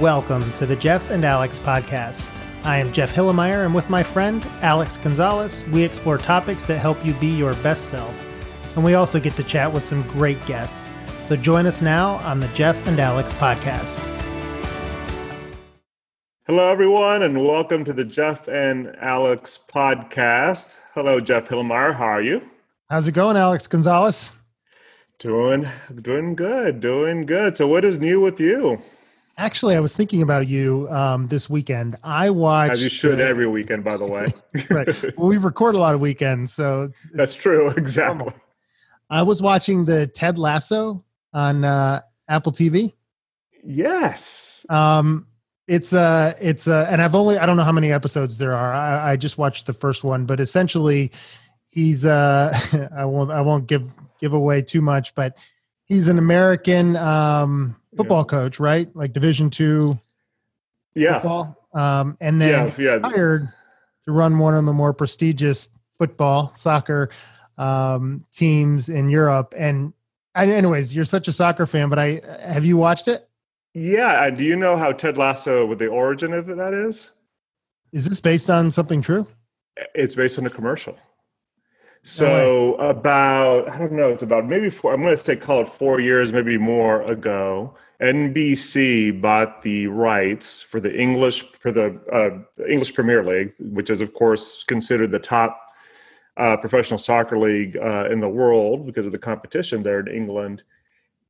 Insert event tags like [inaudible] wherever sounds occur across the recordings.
welcome to the Jeff and Alex podcast. I am Jeff Hilimire, and with my friend Alex Gonzalez, we explore topics that help you be your best self. And we also get to chat with some great guests. So join us now on the Jeff and Alex podcast. Hello, everyone, and welcome to the Jeff and Alex podcast. Hello, Jeff Hilimire. How are you? How's it going, Alex Gonzalez? Doing, doing good, doing good. So, what is new with you? Actually, I was thinking about you um, this weekend. I watched. As you should the, every weekend, by the way. [laughs] right. Well, we record a lot of weekends, so it's, it's that's true. Exactly. Normal. I was watching the Ted Lasso on uh, Apple TV. Yes. Um, it's uh it's uh and I've only I don't know how many episodes there are. I, I just watched the first one, but essentially he's uh [laughs] I won't I won't give give away too much, but he's an American um football yeah. coach, right? Like division two yeah. football. Um and then yeah, yeah. hired to run one of the more prestigious football, soccer um teams in Europe. And anyways, you're such a soccer fan, but I have you watched it? Yeah. Do you know how Ted Lasso, what the origin of that is? Is this based on something true? It's based on a commercial. So no about I don't know, it's about maybe four. I'm going to say call it four years, maybe more ago. NBC bought the rights for the English for the uh, English Premier League, which is of course considered the top uh, professional soccer league uh, in the world because of the competition there in England.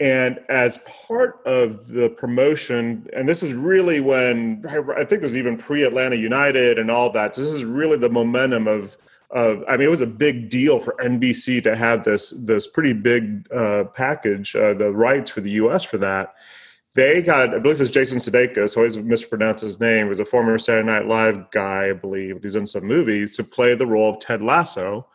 And as part of the promotion, and this is really when I think there's even pre Atlanta United and all that. So this is really the momentum of, I mean, it was a big deal for NBC to have this this pretty big uh, package, uh, the rights for the U.S. for that. They got, I believe it was Jason Sudeikis, always mispronounce his name, was a former Saturday Night Live guy, I believe. He's in some movies to play the role of Ted Lasso.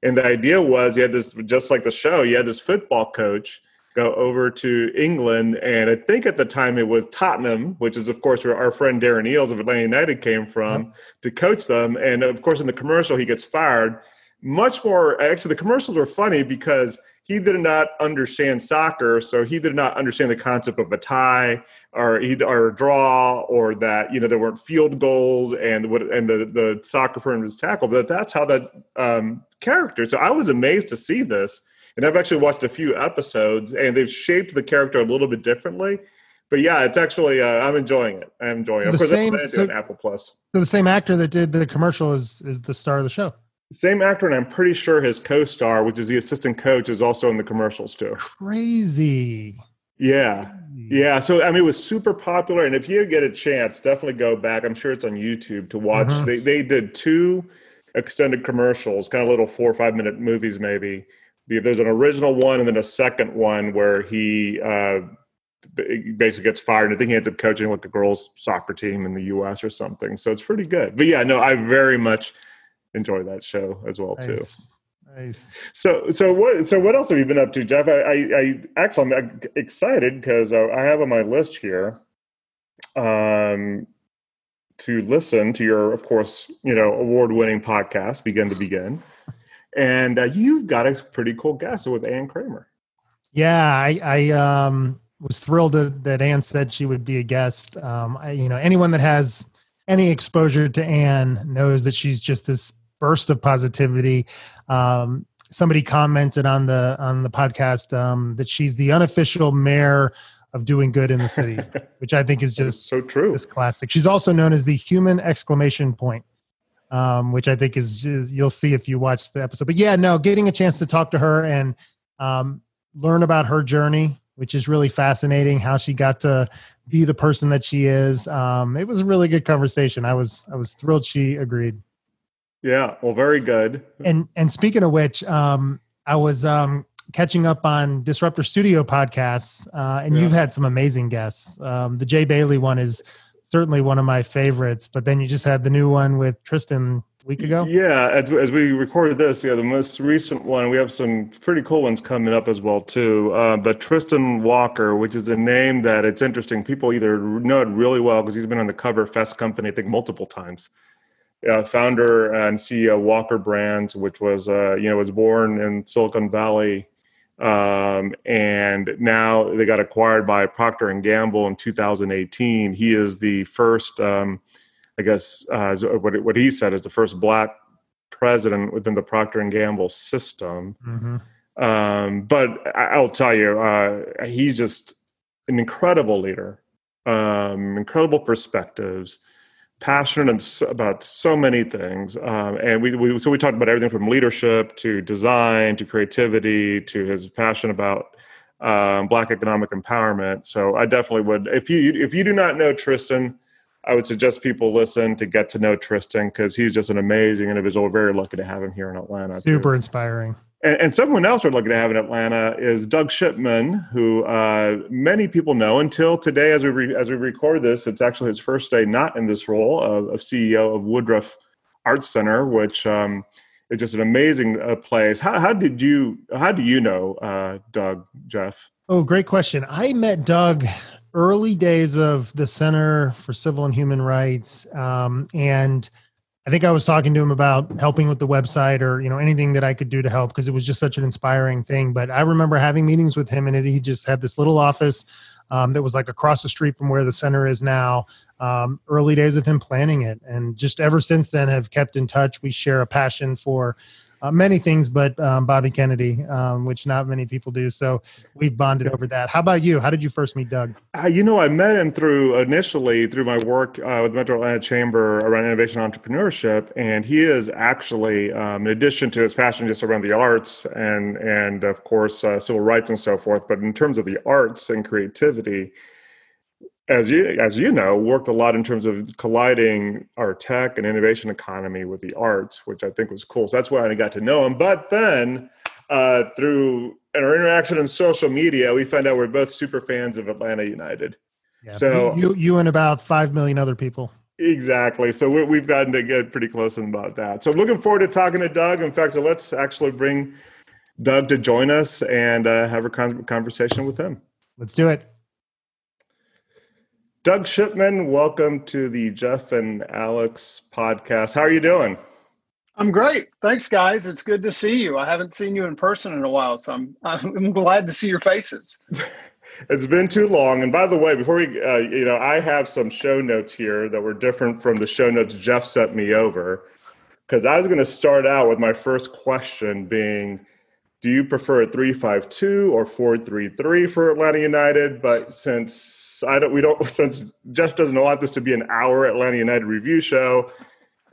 And the idea was you had this, just like the show, you had this football coach go over to England. And I think at the time it was Tottenham, which is, of course, where our friend Darren Eales of Atlanta United came from, mm-hmm. to coach them. And of course, in the commercial, he gets fired. Much more, actually, the commercials were funny because he did not understand soccer, so he did not understand the concept of a tie or either or a draw or that you know there weren't field goals and what and the, the soccer firm was tackled. But that's how that um, character. So I was amazed to see this and I've actually watched a few episodes, and they've shaped the character a little bit differently. But yeah, it's actually uh, I'm enjoying it. I'm enjoying it. The of course, same, so, Apple Plus. So the same actor that did the commercial is is the star of the show. Same actor, and I'm pretty sure his co-star, which is the assistant coach, is also in the commercials too. Crazy. Yeah. Yeah. So I mean it was super popular. And if you get a chance, definitely go back. I'm sure it's on YouTube to watch. Mm-hmm. They they did two extended commercials, kind of little four or five minute movies maybe there's an original one and then a second one where he uh, basically gets fired. And I think he ends up coaching like a girls soccer team in the U.S. or something. So it's pretty good. But yeah, no, I very much enjoy that show as well nice. too. Nice. So, so what? So, what else have you been up to, Jeff? I, I, I actually, I'm excited because uh, I have on my list here, um, to listen to your, of course, you know, award-winning podcast, Begin to Begin and uh, you've got a pretty cool guest with Ann Cramer. Yeah, I, I um, was thrilled that, that Ann said she would be a guest. Um, I, you know, anyone that has any exposure to Ann knows that she's just this burst of positivity. Um, somebody commented on the on the podcast um, that she's the unofficial mayor of doing good in the city, [laughs] which I think is just so true. This classic. She's also known as the human exclamation point um, which I think is, is, you'll see if you watch the episode. But yeah, no, getting a chance to talk to her and um, learn about her journey, which is really fascinating. How she got to be the person that she is. Um, it was a really good conversation. I was I was thrilled she agreed. Yeah, well, very good. And and speaking of which, um, I was um, catching up on Disruptor Studio podcasts, uh, and yeah. you've had some amazing guests. Um, the Jay Bailey one is certainly one of my favorites. But then you just had the new one with Tristan a week ago. Yeah, as, as we recorded this, yeah, the most recent one, we have some pretty cool ones coming up as well too. Uh, but Tristan Walker, which is a name that it's interesting. People either know it really well because he's been on the cover of Fast Company, I think, multiple times. Uh, founder and CEO Walker Brands, which was uh, you know was born in Silicon Valley um, and now they got acquired by Procter and Gamble in 2018. He is the first, um, I guess, uh, what what he said is the first black president within the Procter and Gamble system. Mm-hmm. Um, but I'll tell you, uh, he's just an incredible leader, um, incredible perspectives passionate about so many things. Um, and we, we, so we talked about everything from leadership to design to creativity to his passion about um, black economic empowerment. So I definitely would, if you, if you do not know Tristan, I would suggest people listen to get to know Tristan because he's just an amazing individual. We're very lucky to have him here in Atlanta. Super too. inspiring. And, and, someone else we're looking to have in Atlanta is Doug Shipman, who uh, many people know until today, as we re- as we record this, it's actually his first day not in this role of, of CEO of Woodruff Arts Center, which um, is just an amazing uh, place. How, how, did you how do you know uh, Doug Jeff? Oh, great question. I met Doug early days of the Center for Civil and Human Rights, um, and I think I was talking to him about helping with the website or you know anything that I could do to help because it was just such an inspiring thing. But I remember having meetings with him, and he just had this little office um, that was like across the street from where the center is now. Um, early days of him planning it, and just ever since then have kept in touch. We share a passion for uh, many things, but um, Bobby Kennedy, um, which not many people do. So we've bonded over that. How about you? How did you first meet Doug? Uh, you know, I met him through initially through my work uh, with the Metro Atlanta Chamber around innovation entrepreneurship, and he is actually, um, in addition to his passion just around the arts and and of course uh, civil rights and so forth, but in terms of the arts and creativity as you as you know, worked a lot in terms of colliding our tech and innovation economy with the arts, which I think was cool. So that's why I got to know him. But then uh, through our interaction on social media, we found out we're both super fans of Atlanta United. Yeah, so you, you and about five million other people. Exactly. So we have gotten to get pretty close about that. So I'm looking forward to talking to Doug. In fact, so let's actually bring Doug to join us and uh, have a conversation with him. Let's do it. Doug Shipman, welcome to the Jeff and Alex podcast. How are you doing? I'm great. Thanks, guys. It's good to see you. I haven't seen you in person in a while, so I'm [laughs] I'm glad to see your faces. [laughs] it's been too long. And by the way, before we, uh, you know, I have some show notes here that were different from the show notes Jeff sent me over. Because I was going to start out with my first question being, do you prefer a 352 or 433 for Atlanta United? But since I don't, we don't, since Jeff doesn't want this to be an hour Atlanta United review show,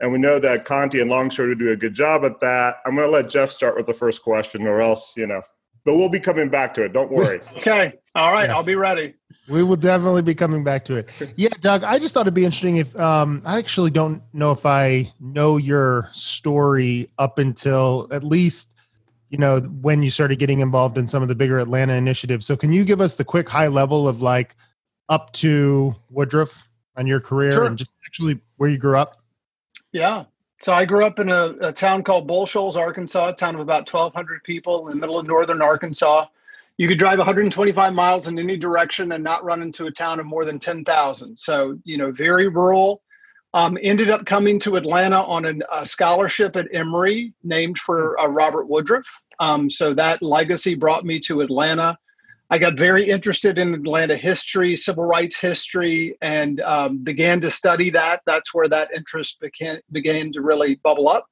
and we know that Conti and Longshore do a good job at that, I'm going to let Jeff start with the first question, or else, you know, but we'll be coming back to it. Don't worry. okay. All right. Yeah. I'll be ready. We will definitely be coming back to it. [laughs] Yeah, Doug, I just thought it'd be interesting if um, I actually don't know if I know your story up until at least you know when you started getting involved in some of the bigger atlanta initiatives so can you give us the quick high level of like up to woodruff on your career sure. and just actually where you grew up yeah so i grew up in a, a town called bull shoals arkansas a town of about 1200 people in the middle of northern arkansas you could drive 125 miles in any direction and not run into a town of more than 10,000. So, you know, very rural. Um, ended up coming to Atlanta on an, a scholarship at Emory named for uh, Robert Woodruff. Um, so that legacy brought me to Atlanta. I got very interested in Atlanta history, civil rights history, and um, began to study that. That's where that interest began, began to really bubble up.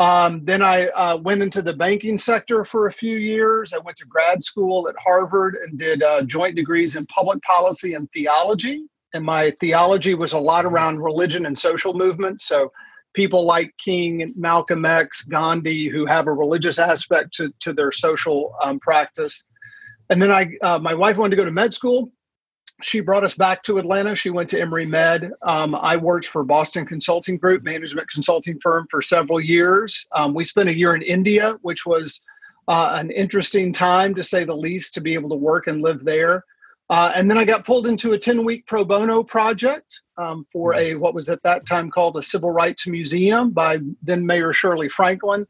Um, then I uh, went into the banking sector for a few years. I went to grad school at Harvard and did uh, joint degrees in public policy and theology. And my theology was a lot around religion and social movements. So people like King, Malcolm X, Gandhi, who have a religious aspect to, to their social um, practice. And then I, uh, my wife wanted to go to med school. She brought us back to Atlanta. She went to Emory Med. Um, I worked for Boston Consulting Group, management consulting firm, for several years. Um, we spent a year in India, which was uh, an interesting time to say the least, to be able to work and live there. Uh, and then I got pulled into a 10 week pro bono project um, for a what was at that time called a civil rights museum by then Mayor Shirley Franklin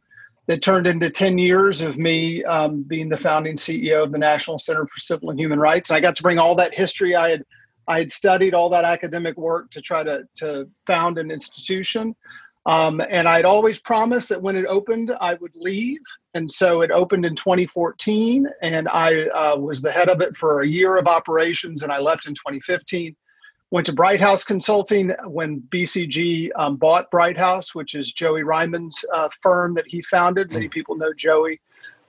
that turned into 10 years of me um, being the founding CEO of the National Center for Civil and Human Rights. And I got to bring all that history I had I had studied, all that academic work to try to, to found an institution. Um, and I'd always promised that when it opened, I would leave. And so it opened in 2014, and I uh, was the head of it for a year of operations, and I left in 2015. Went to Bright House Consulting when BCG um, bought Bright House, which is Joey Reiman's uh, firm that he founded. Many people know Joey.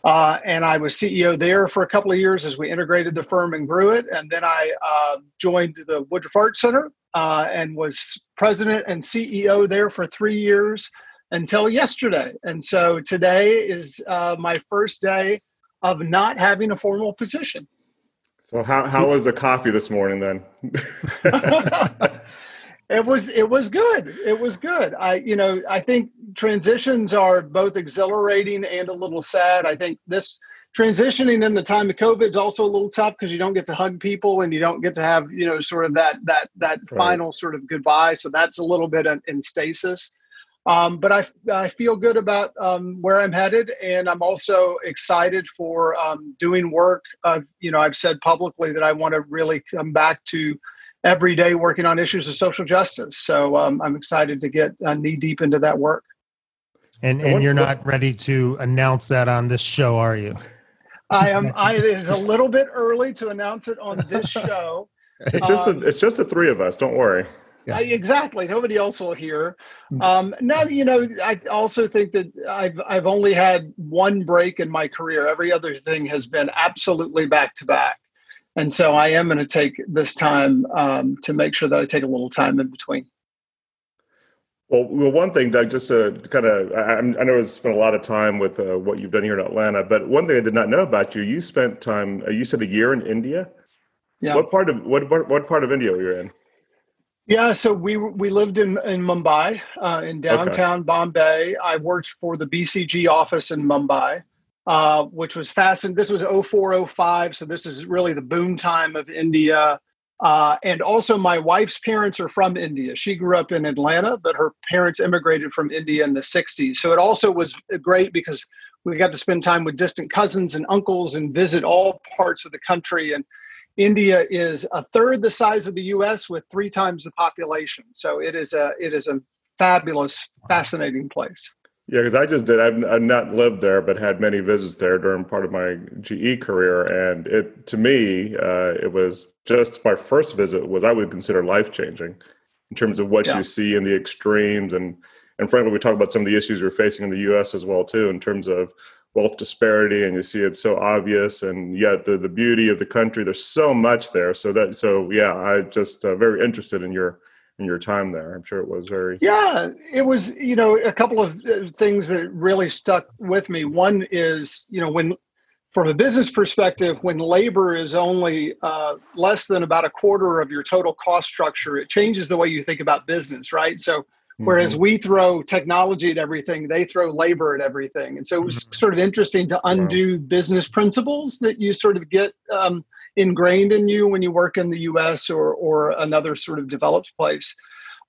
Uh, and I was CEO there for a couple of years as we integrated the firm and grew it. And then I uh, joined the Woodruff Art Center uh, and was president and CEO there for three years until yesterday. And so today is uh, my first day of not having a formal position. So how how was the coffee this morning then? [laughs] it was it was good. It was good. I you know I think transitions are both exhilarating and a little sad. I think this transitioning in the time of COVID is also a little tough because you don't get to hug people and you don't get to have you know sort of that that that right. final sort of goodbye. So that's a little bit in stasis. Um, but I, I feel good about um, where I'm headed, and I'm also excited for um, doing work. Uh, you know, I've said publicly that I want to really come back to every day working on issues of social justice. So um, I'm excited to get uh, knee deep into that work. And and you're not ready to announce that on this show, are you? I am. I it is a [laughs] little bit early to announce it on this [laughs] show. It's just um, the, it's just the three of us. Don't worry. Yeah. I, exactly. Nobody else will hear. Mm. Um, now, you know, I also think that I've I've only had one break in my career. Every other thing has been absolutely back to back, and so I am going to take this time um, to make sure that I take a little time in between. Well, well, one thing, Doug, just to kind of, I, I know it's spent a lot of time with uh, what you've done here in Atlanta, but one thing I did not know about you, you spent time, uh, you said a year in India. Yeah. What part of what, what what part of India were you in? Yeah, so we we lived in in Mumbai, uh, in downtown okay. Bombay. I worked for the BCG office in Mumbai, uh, which was fascinating. This was 0405, so this is really the boom time of India. Uh, and also, my wife's parents are from India. She grew up in Atlanta, but her parents immigrated from India in the 60s. So it also was great because we got to spend time with distant cousins and uncles and visit all parts of the country. And India is a third the size of the U.S. with three times the population. So it is a it is a fabulous, fascinating place. Yeah, because I just did. I've, I've, not lived there, but had many visits there during part of my GE career, and it to me, uh, it was just my first visit was I would consider life changing in terms of what yeah. you see in the extremes, and and frankly, we talk about some of the issues we're facing in the U.S. as well too, in terms of wealth disparity, and you see it so obvious, and yet the the beauty of the country. There's so much there, so that so yeah, I just uh, very interested in your in your time there. I'm sure it was very. Yeah, it was. You know, a couple of uh, things that really stuck with me. One is, you know, when from a business perspective, when labor is only uh, less than about a quarter of your total cost structure, it changes the way you think about business, right? So. Whereas mm-hmm. we throw technology at everything, they throw labor at everything. And so it was mm-hmm. sort of interesting to undo wow. business principles that you sort of get um, ingrained in you when you work in the US or, or another sort of developed place.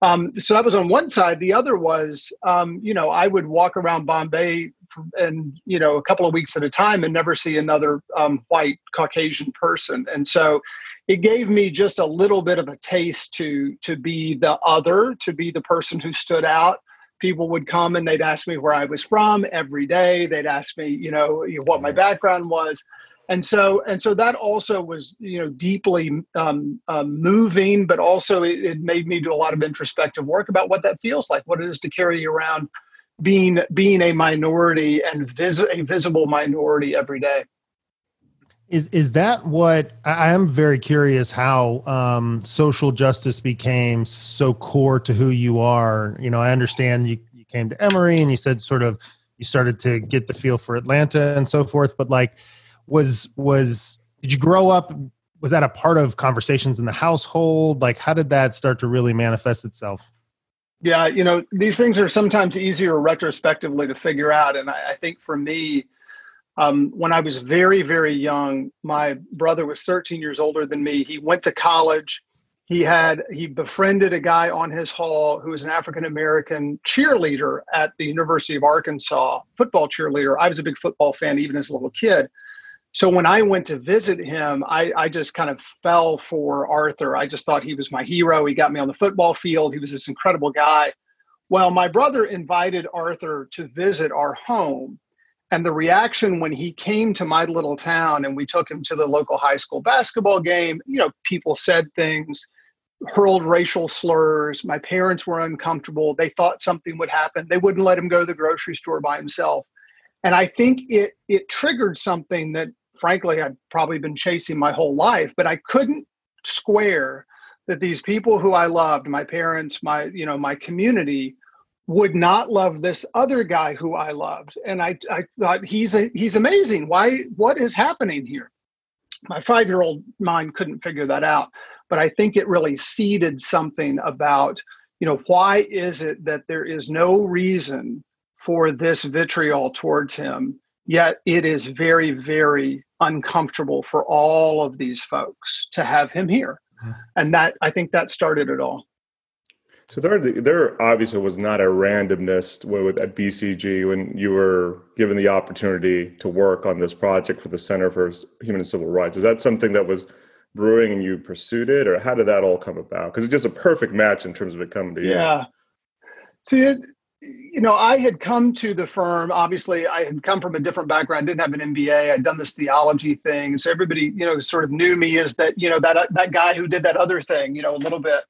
Um, so that was on one side. The other was, um, you know, I would walk around Bombay and, you know, a couple of weeks at a time and never see another um, white Caucasian person. And so it gave me just a little bit of a taste to to be the other, to be the person who stood out. People would come and they'd ask me where I was from every day. They'd ask me, you know, what my background was and so and so that also was you know deeply um, um, moving but also it, it, made me do a lot of introspective work about what that feels like what it is to carry around being being a minority and vis- a visible minority every day is is that what I am very curious how um, social justice became so core to who you are? You know, I understand you, you came to Emory and you said sort of you started to get the feel for Atlanta and so forth, but like was was did you grow up was that a part of conversations in the household like how did that start to really manifest itself yeah you know these things are sometimes easier retrospectively to figure out and i, I think for me um, when i was very very young my brother was 13 years older than me he went to college he had he befriended a guy on his hall who was an african american cheerleader at the university of arkansas football cheerleader i was a big football fan even as a little kid so when I went to visit him, I, I, just kind of fell for Arthur. I just thought he was my hero. He got me on the football field. He was this incredible guy. Well, my brother invited Arthur to visit our home. And the reaction when he came to my little town and we took him to the local high school basketball game, you know, people said things, hurled racial slurs. My parents were uncomfortable. They thought something would happen. They wouldn't let him go to the grocery store by himself. And I think it it triggered something that frankly I've probably been chasing my whole life, but I couldn't square that these people who I loved, my parents, my you know, my community would not love this other guy who I loved. And I, I thought he's a, he's amazing. Why what is happening here? My five year old mind couldn't figure that out. But I think it really seeded something about, you know, why is it that there is no reason for this vitriol towards him, yet it is very, very uncomfortable for all of these folks to have him here. Mm-hmm. And that I think that started it all. So there, there obviously was not a randomness with at BCG when you were given the opportunity to work on this project for the Center for Human and Civil Rights. Is that something that was brewing and you pursued it, or how did that all come about? Because it's just a perfect match in terms of it coming to you. Yeah. See, you know, I had come to the firm. Obviously, I had come from a different background. Didn't have an MBA. I'd done this theology thing, so everybody, you know, sort of knew me as that, you know, that that guy who did that other thing, you know, a little bit.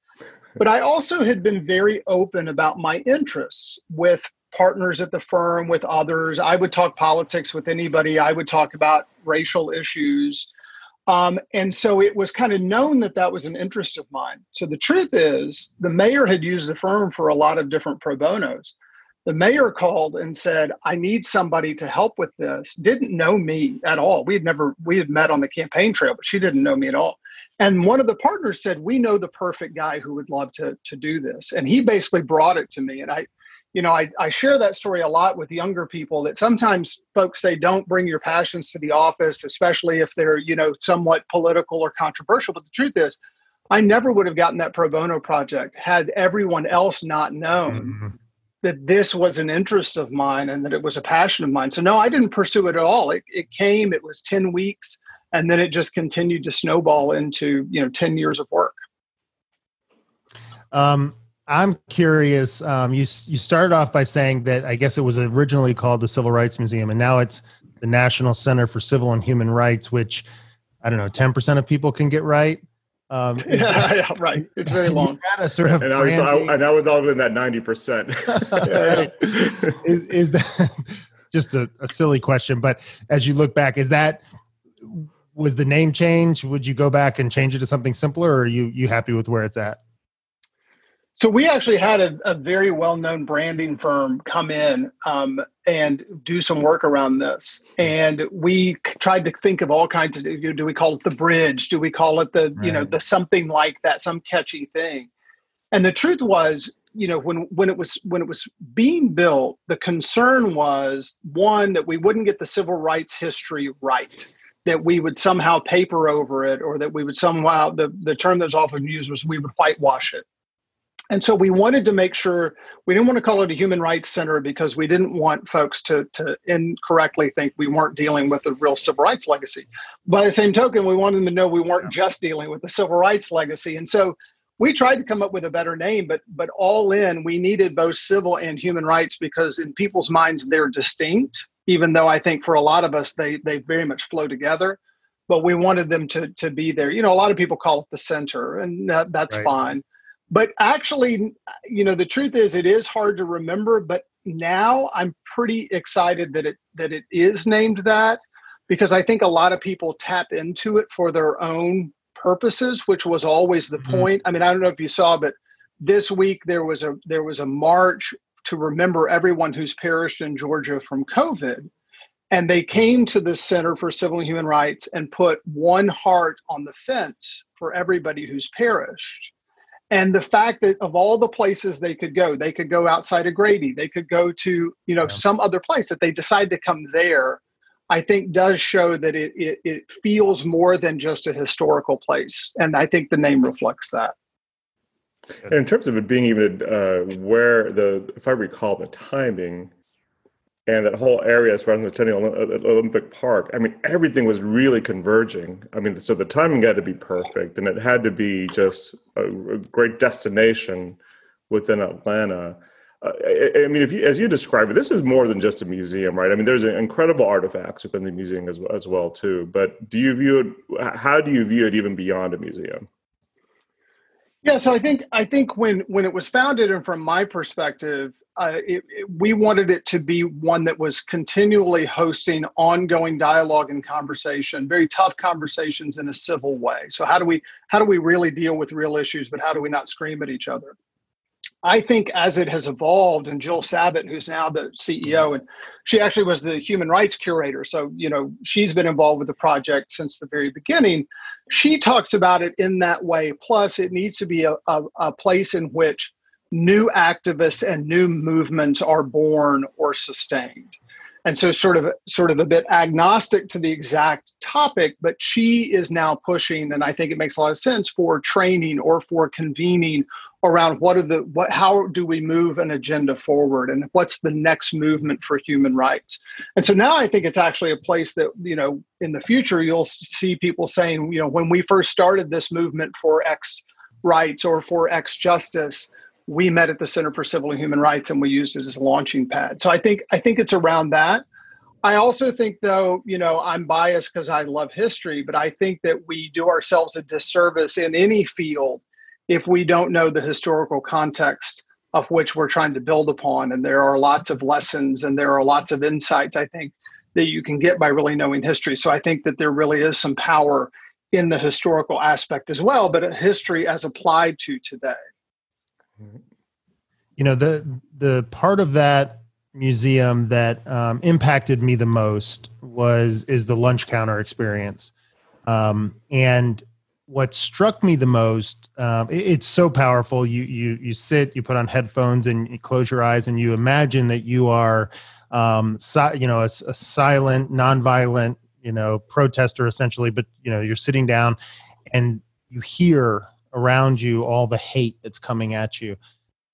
But I also had been very open about my interests with partners at the firm, with others. I would talk politics with anybody, I would talk about racial issues. Um, and so it was kind of known that that was an interest of mine. So the truth is, the mayor had used the firm for a lot of different pro bonos. The mayor called and said, I need somebody to help with this. Didn't know me at all. We had never, we had met on the campaign trail, but she didn't know me at all. And one of the partners said, "We know the perfect guy who would love to to do this." And he basically brought it to me. And I, you know, I, I share that story a lot with younger people. That sometimes folks say, "Don't bring your passions to the office, especially if they're you know somewhat political or controversial." But the truth is, I never would have gotten that pro bono project had everyone else not known. Mm-hmm. That this was an interest of mine and that it was a passion of mine. So, no, I didn't pursue it at all. It, it came, it was 10 weeks and then it just continued to snowball into you know 10 years of work um, i'm curious um, you you started off by saying that i guess it was originally called the civil rights museum and now it's the national center for civil and human rights which i don't know 10% of people can get right um, [laughs] yeah, yeah, right. It's very long. sort of and, I was, I, and I was all in that 90%. [laughs] [laughs] is, is that just a, a silly question? But as you look back, is that was the name change? Would you go back and change it to something simpler, or are you you happy with where it's at? So we actually had a, a very well-known branding firm come in um, and do some work around this, and we tried to think of all kinds of. Do we call it the bridge? Do we call it the right. you know the something like that, some catchy thing? And the truth was, you know, when when it was when it was being built, the concern was one that we wouldn't get the civil rights history right that we would somehow paper over it or that we would somehow the, the term that was often used was we would whitewash it. And so we wanted to make sure we didn't want to call it a human rights center because we didn't want folks to, to incorrectly think we weren't dealing with a real civil rights legacy. By the same token we wanted them to know we weren't just dealing with the civil rights legacy. And so we tried to come up with a better name but but all in we needed both civil and human rights because in people's minds they're distinct even though I think for a lot of us they they very much flow together. But we wanted them to to be there. You know, a lot of people call it the center, and that, that's right. fine. But actually, you know, the truth is it is hard to remember. But now I'm pretty excited that it that it is named that because I think a lot of people tap into it for their own purposes, which was always the mm-hmm. point. I mean, I don't know if you saw, but this week there was a there was a march to remember everyone who's perished in Georgia from COVID. And they came to the Center for Civil and Human Rights and put one heart on the fence for everybody who's perished. And the fact that of all the places they could go, they could go outside of Grady, they could go to, you know, yeah. some other place that they decide to come there, I think does show that it, it, it feels more than just a historical place. And I think the name reflects that. And in terms of it being even uh, where the, if I recall the timing and that whole area as far as the Centennial uh, Olympic Park, I mean, everything was really converging. I mean, so the timing had to be perfect and it had to be just a, a great destination within Atlanta. uh, I, I, mean, if you, as you describe it, this is more than just a museum, right? I mean, there's incredible artifacts within the museum as, as well, too. But do you view it? How do you view it even beyond a museum? Yeah, so I think I think when when it was founded, and from my perspective, uh, it, it, we wanted it to be one that was continually hosting ongoing dialogue and conversation, very tough conversations in a civil way. So how do we how do we really deal with real issues, but how do we not scream at each other? I think as it has evolved, and Jill Savitt, who's now the CEO, mm-hmm. and she actually was the human rights curator. So, you know, she's been involved with the project since the very beginning. She talks about it in that way. Plus, it needs to be a, a, a place in which new activists and new movements are born or sustained. And so sort of sort of a bit agnostic to the exact topic, but she is now pushing, and I think it makes a lot of sense for training or for convening around what are the what how do we move an agenda forward and what's the next movement for human rights? And so now i think it's actually a place that you know in the future you'll see people saying you know when we first started this movement for x rights or for x justice we met at the center for civil and human rights and we used it as a launching pad. So i think i think it's around that. I also think, though, you know, I'm biased because I love history, but I think that we do ourselves a disservice in any field if we don't know the historical context of which we're trying to build upon. And there are lots of lessons and there are lots of insights, I think, that you can get by really knowing history. So I think that there really is some power in the historical aspect as well, but history as applied to today. You know, the the part of that museum that um, impacted me the most was is the lunch counter experience. Um, and what struck me the most um, it, it's so powerful. You you you sit you put on headphones and you close your eyes and you imagine that you are um, si- you know a, a silent nonviolent you know protester essentially but you know you're sitting down and you hear around you all the hate that's coming at you.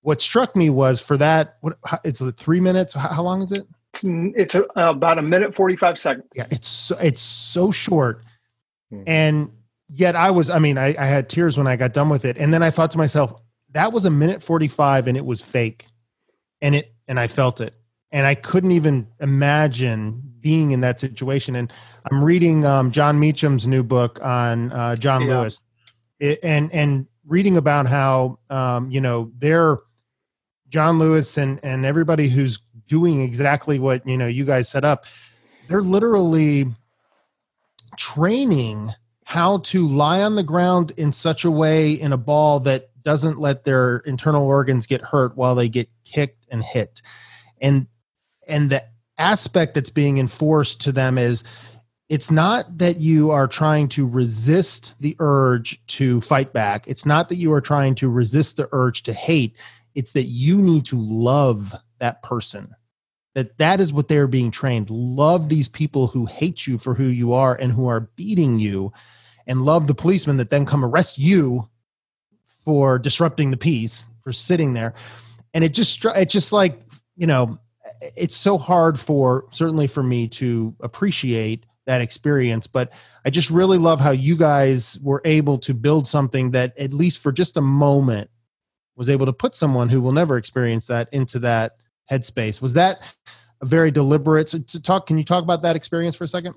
What struck me was for that what it's the three minutes? How, how long is it? It's, it's a, about a minute 45 seconds. Yeah it's so, it's so short. Hmm. and yet I was, I mean, I, I had tears when I got done with it. And then I thought to myself, that was a minute 45 and it was fake. And it, and I felt it. And I couldn't even imagine being in that situation. And I'm reading um, Jon Meacham's new book on uh, John yeah. Lewis, it, and and reading about how um, you know they're John Lewis and and everybody who's doing exactly what you know you guys set up. They're literally training how to lie on the ground in such a way in a ball that doesn't let their internal organs get hurt while they get kicked and hit. And and the aspect that's being enforced to them is it's not that you are trying to resist the urge to fight back. It's not that you are trying to resist the urge to hate. It's that you need to love that person. That that is what they're being trained. Love these people who hate you for who you are and who are beating you and love the policemen that then come arrest you for disrupting the peace for sitting there. And it just it's just like you know it's so hard for certainly for me to appreciate that experience but i just really love how you guys were able to build something that at least for just a moment was able to put someone who will never experience that into that headspace. Was that a very deliberate so to talk can you talk about that experience for a second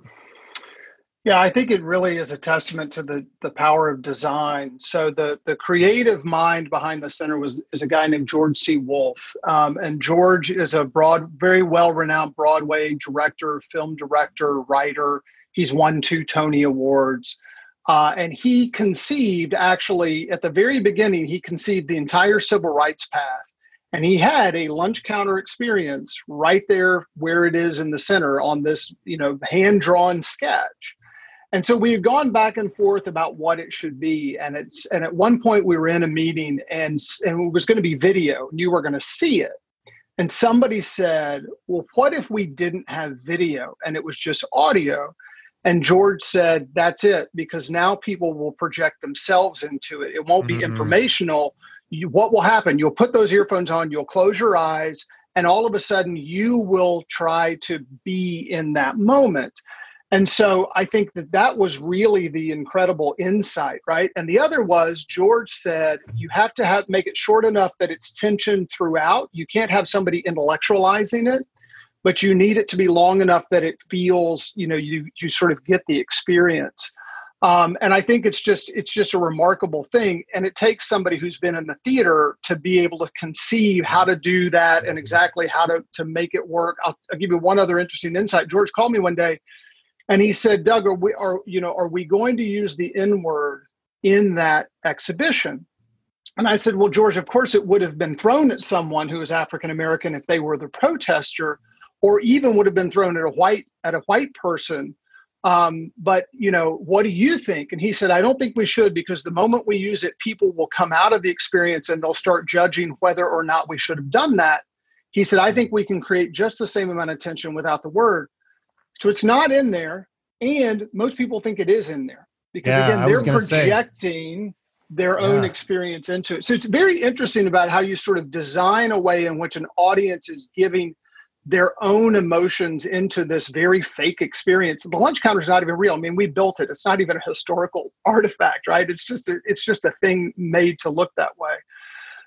yeah, I think it really is a testament to the the power of design. So the the creative mind behind the center was is a guy named George C. Wolfe, um, and George is a broad, very well renowned Broadway director, film director, writer. He's won two Tony Awards, uh, and he conceived actually at the very beginning. He conceived the entire civil rights path, and he had a lunch counter experience right there where it is in the center on this you know hand drawn sketch and so we had gone back and forth about what it should be and it's and at one point we were in a meeting and and it was going to be video and you were going to see it. And somebody said well what if we didn't have video and it was just audio? And george said that's it because now people will project themselves into it. It won't be mm-hmm. informational. You, what will happen? You'll put those earphones on you'll close your eyes and all of a sudden you will try to be in that moment And so I think that that was really the incredible insight, right? And the other was George said you have to have make it short enough that it's tension throughout. You can't have somebody intellectualizing it, but you need it to be long enough that it feels, you know, you you sort of get the experience. Um, and I think it's just it's just a remarkable thing, and it takes somebody who's been in the theater to be able to conceive how to do that and exactly how to to make it work. I'll, I'll give you one other interesting insight. George called me one day and he said, Doug, are we are you know are we going to use the N word in that exhibition? And I said, Well, George, of course it would have been thrown at someone who is African American if they were the protester, or even would have been thrown at a white at a white person. Um, but you know, what do you think? And he said, I don't think we should because the moment we use it, people will come out of the experience and they'll start judging whether or not we should have done that. He said, I think we can create just the same amount of tension without the word. So it's not in there, and most people think it is in there because yeah, again they're projecting say. their yeah. own experience into it. So it's very interesting about how you sort of design a way in which an audience is giving their own emotions into this very fake experience. The lunch counter is not even real. I mean, we built it. It's not even a historical [laughs] artifact, right? It's just a, it's just a thing made to look that way.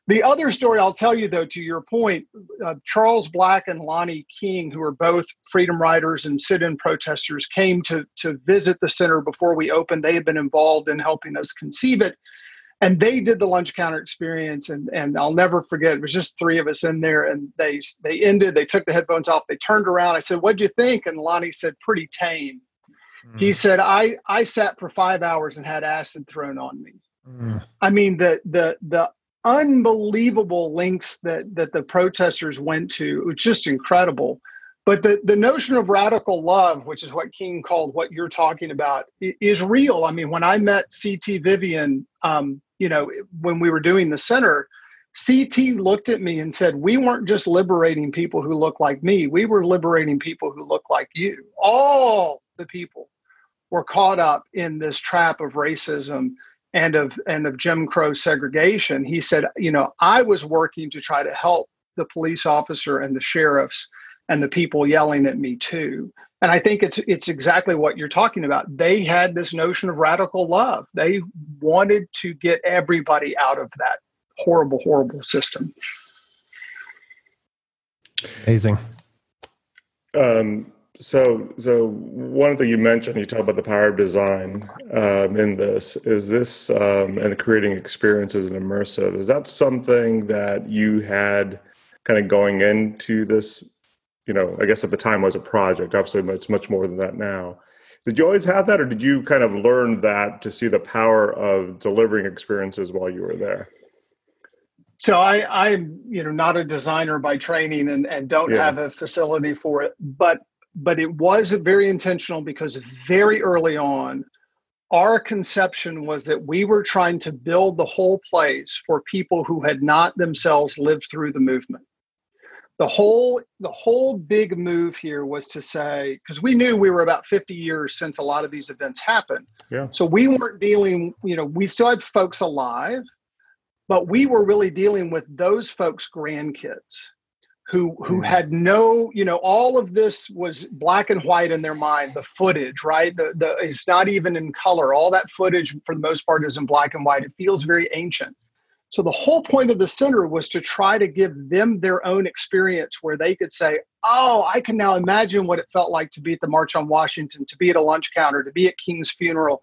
The other story I'll tell you, though, to your point, uh, Charles Black and Lonnie King, who are both freedom riders and sit in protesters, came to, to visit the center before we opened. They had been involved in helping us conceive it. And they did the lunch counter experience, and, and I'll never forget. It was just three of us in there, and they they ended. They took the headphones off. They turned around. I said, "What'd you think?" And Lonnie said, "Pretty tame." Mm. He said, "I I sat for five hours and had acid thrown on me." Mm. I mean, the the the unbelievable links that that the protesters went to. It was just incredible. But the, the notion of radical love, which is what King called what you're talking about, is real. I mean, when I met CT Vivian, um, you know, when we were doing the center, CT looked at me and said, We weren't just liberating people who look like me, we were liberating people who look like you. All the people were caught up in this trap of racism and of and of Jim Crow segregation, he said, you know, I was working to try to help the police officer and the sheriffs and the people yelling at me too. And I think it's it's exactly what you're talking about. They had this notion of radical love. They wanted to get everybody out of that horrible, horrible system. Amazing. Um, so, so one thing you mentioned, you talk about the power of design um, in this. Is this um, and creating experiences and immersive? Is that something that you had kind of going into this? You know, I guess at the time was a project. Obviously, it's much more than that now. Did you always have that, or did you kind of learn that to see the power of delivering experiences while you were there? So I, I'm, you know, not a designer by training and, and don't yeah. have a facility for it, but but it was very intentional because very early on, our conception was that we were trying to build the whole place for people who had not themselves lived through the movement. The whole the whole big move here was to say because we knew we were about 50 years since a lot of these events happened. Yeah. So we weren't dealing, you know, we still had folks alive, but we were really dealing with those folks' grandkids who who mm. had no you know all of this was black and white in their mind the footage right? The the it's not even in color. All that footage for the most part is in black and white. It feels very ancient. So the whole point of the center was to try to give them their own experience where they could say oh i can now imagine what it felt like to be at the march on washington to be at a lunch counter to be at king's funeral.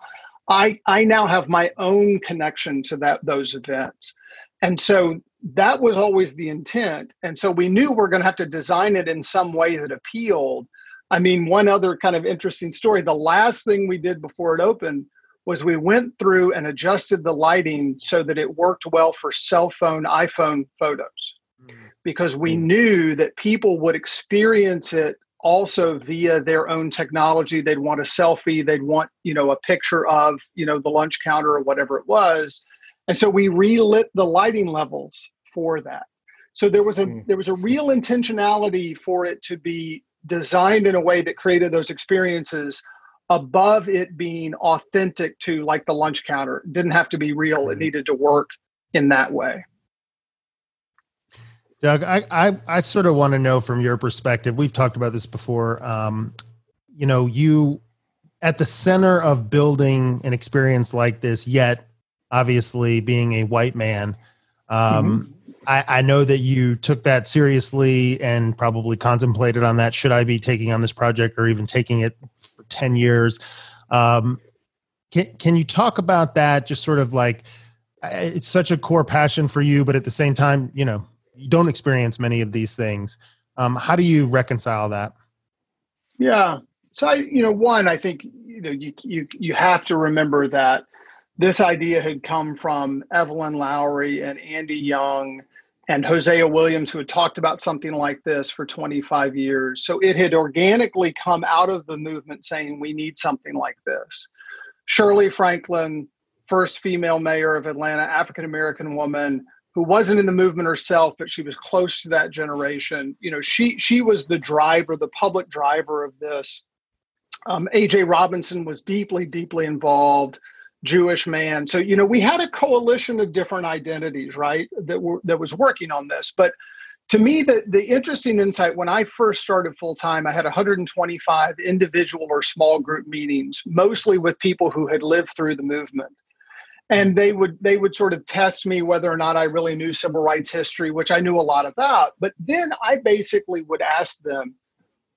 I i now have my own connection to that those events. And so that was always the intent. And so we knew we we're going to have to design it in some way that appealed. I mean, one other kind of interesting story the last thing we did before it opened was we went through and adjusted the lighting so that it worked well for cell phone, iPhone photos mm. because we mm. knew that people would experience it also via their own technology they'd want a selfie they'd want you know a picture of you know the lunch counter or whatever it was and so we relit the lighting levels for that. So there was a mm. there was a real intentionality for it to be designed in a way that created those experiences above it being authentic to like the lunch counter. It didn't have to be real. It hmm. needed to work in that way. Doug, I, I, I sort of want to know from your perspective. We've talked about this before. Um, you know, you at the center of building an experience like this, yet obviously being a white man. Um, mm-hmm. I, I, know that you took that seriously and probably contemplated on that. Should I be taking on this project or even taking it for 10 years? Um, can, can you talk about that? Just sort of like it's such a core passion for you, but at the same time, you know, you don't experience many of these things. Um, how do you reconcile that? Yeah. So I, you know, one, I think you know you you you have to remember that this idea had come from Evelyn Lowery and Andy Young and Hosea Williams, who had talked about something like this for 25 years. So it had organically come out of the movement saying we need something like this. Shirley Franklin, first female mayor of Atlanta, African American woman, who wasn't in the movement herself, but she was close to that generation. You know, she she was the driver, the public driver of this. Um, AJ Robinson was deeply, deeply involved. Jewish man. So you know, we had a coalition of different identities, right? That were that was working on this. But to me, the the interesting insight when I first started full time, I had 125 individual or small group meetings, mostly with people who had lived through the movement and they would they would sort of test me whether or not I really knew civil rights history, which I knew a lot about. But then I basically would ask them,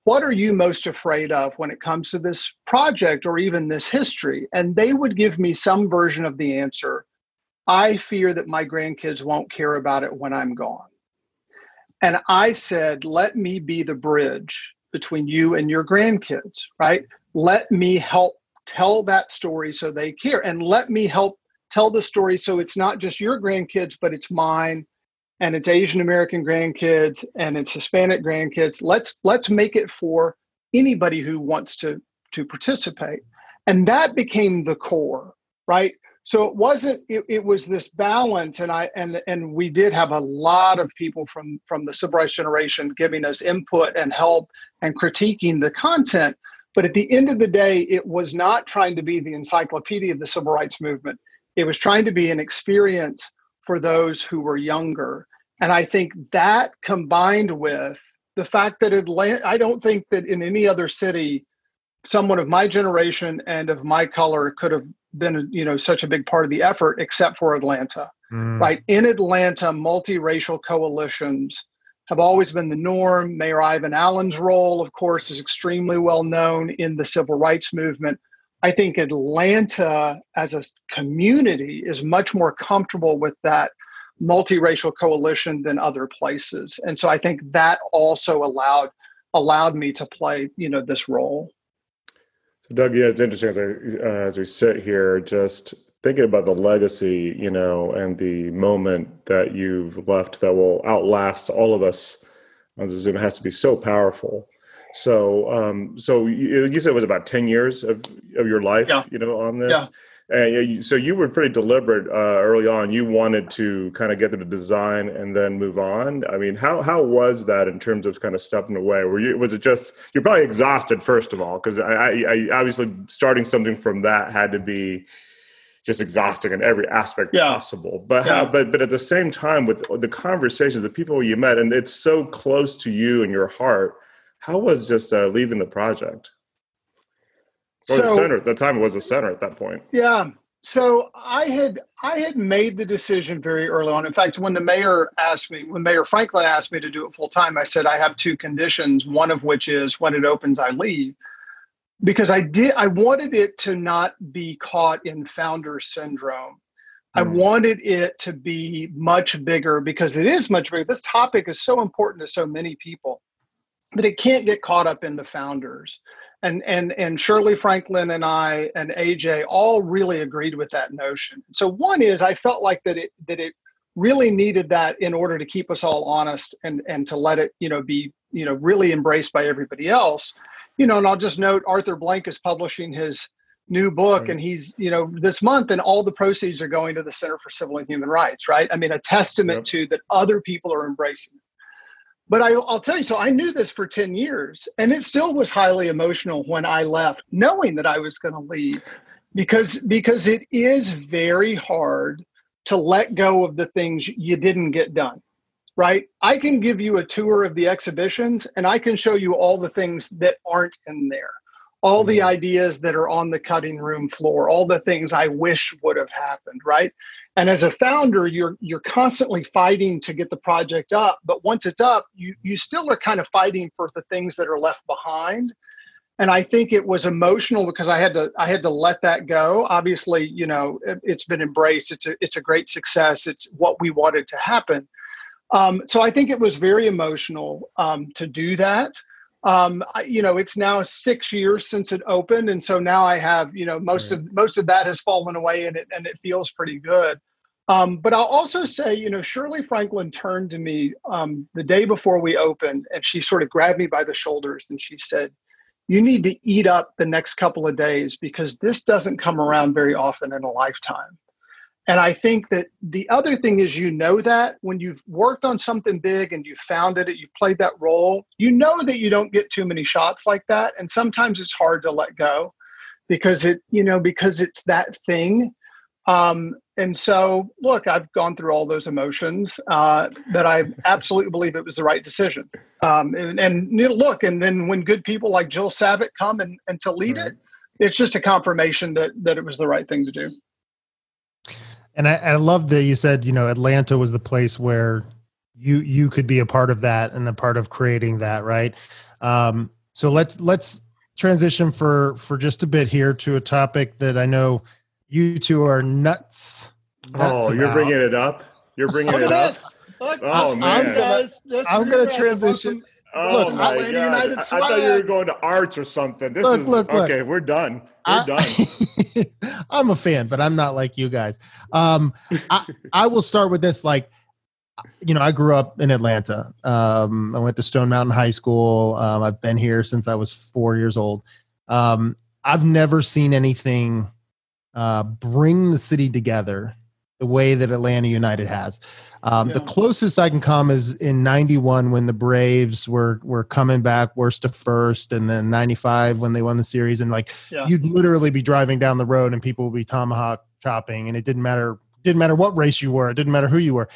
"What are you most afraid of when it comes to this project or even this history?" And they would give me some version of the answer. I fear that my grandkids won't care about it when I'm gone. And I said, "Let me be the bridge between you and your grandkids, right? Let me help tell that story so they care and let me help tell the story so it's not just your grandkids, but it's mine and it's Asian American grandkids and it's Hispanic grandkids. Let's let's make it for anybody who wants to to participate. And that became the core, right? So it wasn't it, it was this balance and I and and we did have a lot of people from from the civil rights generation giving us input and help and critiquing the content. But at the end of the day, it was not trying to be the encyclopedia of the civil rights movement it was trying to be an experience for those who were younger. And I think that combined with the fact that Atlanta, I don't think that in any other city, someone of my generation and of my color could have been, you know, such a big part of the effort, except for Atlanta. Mm. Right in Atlanta, multiracial coalitions have always been the norm. Mayor Ivan Allen's role, of course, is extremely well known in the civil rights movement. I think Atlanta as a community is much more comfortable with that multiracial coalition than other places. And so I think that also allowed allowed me to play, you know, this role. So Doug, yeah, it's interesting as, I, uh, as we sit here, just thinking about the legacy, you know, and the moment that you've left that will outlast all of us on Zoom has to be so powerful. So, um, so you, you, said it was about ten years of of your life, yeah. you know, on this. Yeah. And so you were pretty deliberate uh, early on. You wanted to kind of get them to the design and then move on. I mean, how how was that in terms of kind of stepping away? Were you was it just you're probably exhausted first of all because I, I, I, obviously starting something from that had to be just exhausting in every aspect yeah. possible. But yeah. how, but but at the same time with the conversations, the people you met, and it's so close to you and your heart how was just uh, leaving the project? Or so, the center at the time it was a center at that point. Yeah. So I had I had made the decision very early on. In fact, when the mayor asked me, when Mayor Franklin asked me to do it full time, I said I have two conditions. One of which is when it opens, I leave, because I did I wanted it to not be caught in founder syndrome. I hmm. wanted it to be much bigger because it is much bigger. This topic is so important to so many people that it can't get caught up in the founders. And and and Shirley Franklin and I and AJ all really agreed with that notion. So one is I felt like that it that it really needed that in order to keep us all honest and and to let it you know be you know really embraced by everybody else you know and i'll just note arthur blank is publishing his new book right. and he's you know this month and all the proceeds are going to the center for civil and human rights right i mean a testament yep. to that other people are embracing it but I, will tell you, so I knew this for 10 years, and it still was highly emotional when I left, knowing that I was going to leave, because because it is very hard to let go of the things you didn't get done. Right? I can give you a tour of the exhibitions, and I can show you all the things that aren't in there. all the mm-hmm. ideas that are on the cutting room floor, all the things I wish would have happened, right? And as a founder, you're you're constantly fighting to get the project up, but once it's up, you you still are kind of fighting for the things that are left behind. And I think it was emotional because I had to I had to let that go. Obviously, you know, it, has been embraced. It's a it's a great success. It's what we wanted to happen. Um, so I think it was very emotional um, to do that um, I, you know, it's now six years since it opened, and so now I have, you know, most right. of most of that has fallen away, and it and it feels pretty good. Um, but I'll also say, you know, Shirley Franklin turned to me um, the day before we opened, and she sort of grabbed me by the shoulders and she said, "You need to eat up the next couple of days because this doesn't come around very often in a lifetime." And I think that the other thing is, you know, that when you've worked on something big and you found it, you played that role, you know that you don't get too many shots like that. And sometimes it's hard to let go because it, you know, because it's that thing. Um, and so, look, I've gone through all those emotions, uh, but I [laughs] absolutely believe it was the right decision. Um, and, and you know, look, and then when good people like Jill Savitt come and, and to lead right. it, it's just a confirmation that that it was the right thing to do. And I, I love that you said, you know, Atlanta was the place where you you could be a part of that and a part of creating that, right? Um, so let's let's transition for for just a bit here to a topic that I know you two are nuts. nuts oh, you're bringing it up. You're bringing it up. Look, oh man, I'm gonna transition. Oh look, my god! I, I, thought you were going to arts or something. This look, is look, okay. We're done. We're I, done. [laughs] I'm a fan, but I'm not like you guys. Um, I, I will start with this. Like, you know, I grew up in Atlanta. Um, I went to Stone Mountain High School. Um, I've been here since I was four years old. Um, I've never seen anything uh, bring the city together the way that Atlanta United has. Um, yeah. The closest I can come is in '91 when the Braves were were coming back worst to first, and then '95 when they won the series. And like yeah. you'd literally be driving down the road and people would be tomahawk chopping, and it didn't matter didn't matter what race you were, it didn't matter who you were.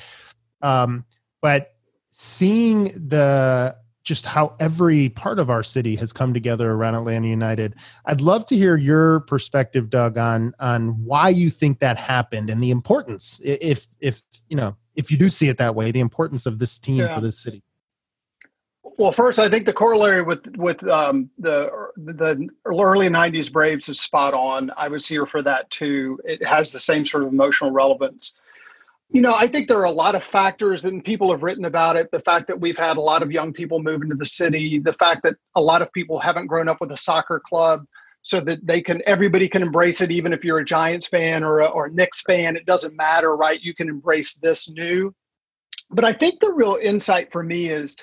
Um, but seeing the just how every part of our city has come together around Atlanta United. I'd love to hear your perspective, Doug, on on why you think that happened and the importance, if if you know, if you do see it that way, the importance of this team yeah. for this city. Well, first, I think the corollary with with um, the the early '90s Braves is spot on. I was here for that too. It has the same sort of emotional relevance. You know, I think there are a lot of factors, and people have written about it. The fact that we've had a lot of young people move into the city, the fact that a lot of people haven't grown up with a soccer club, so that they can everybody can embrace it, even if you're a Giants fan or a, or a Knicks fan. It doesn't matter, right? You can embrace this new. But I think the real insight for me is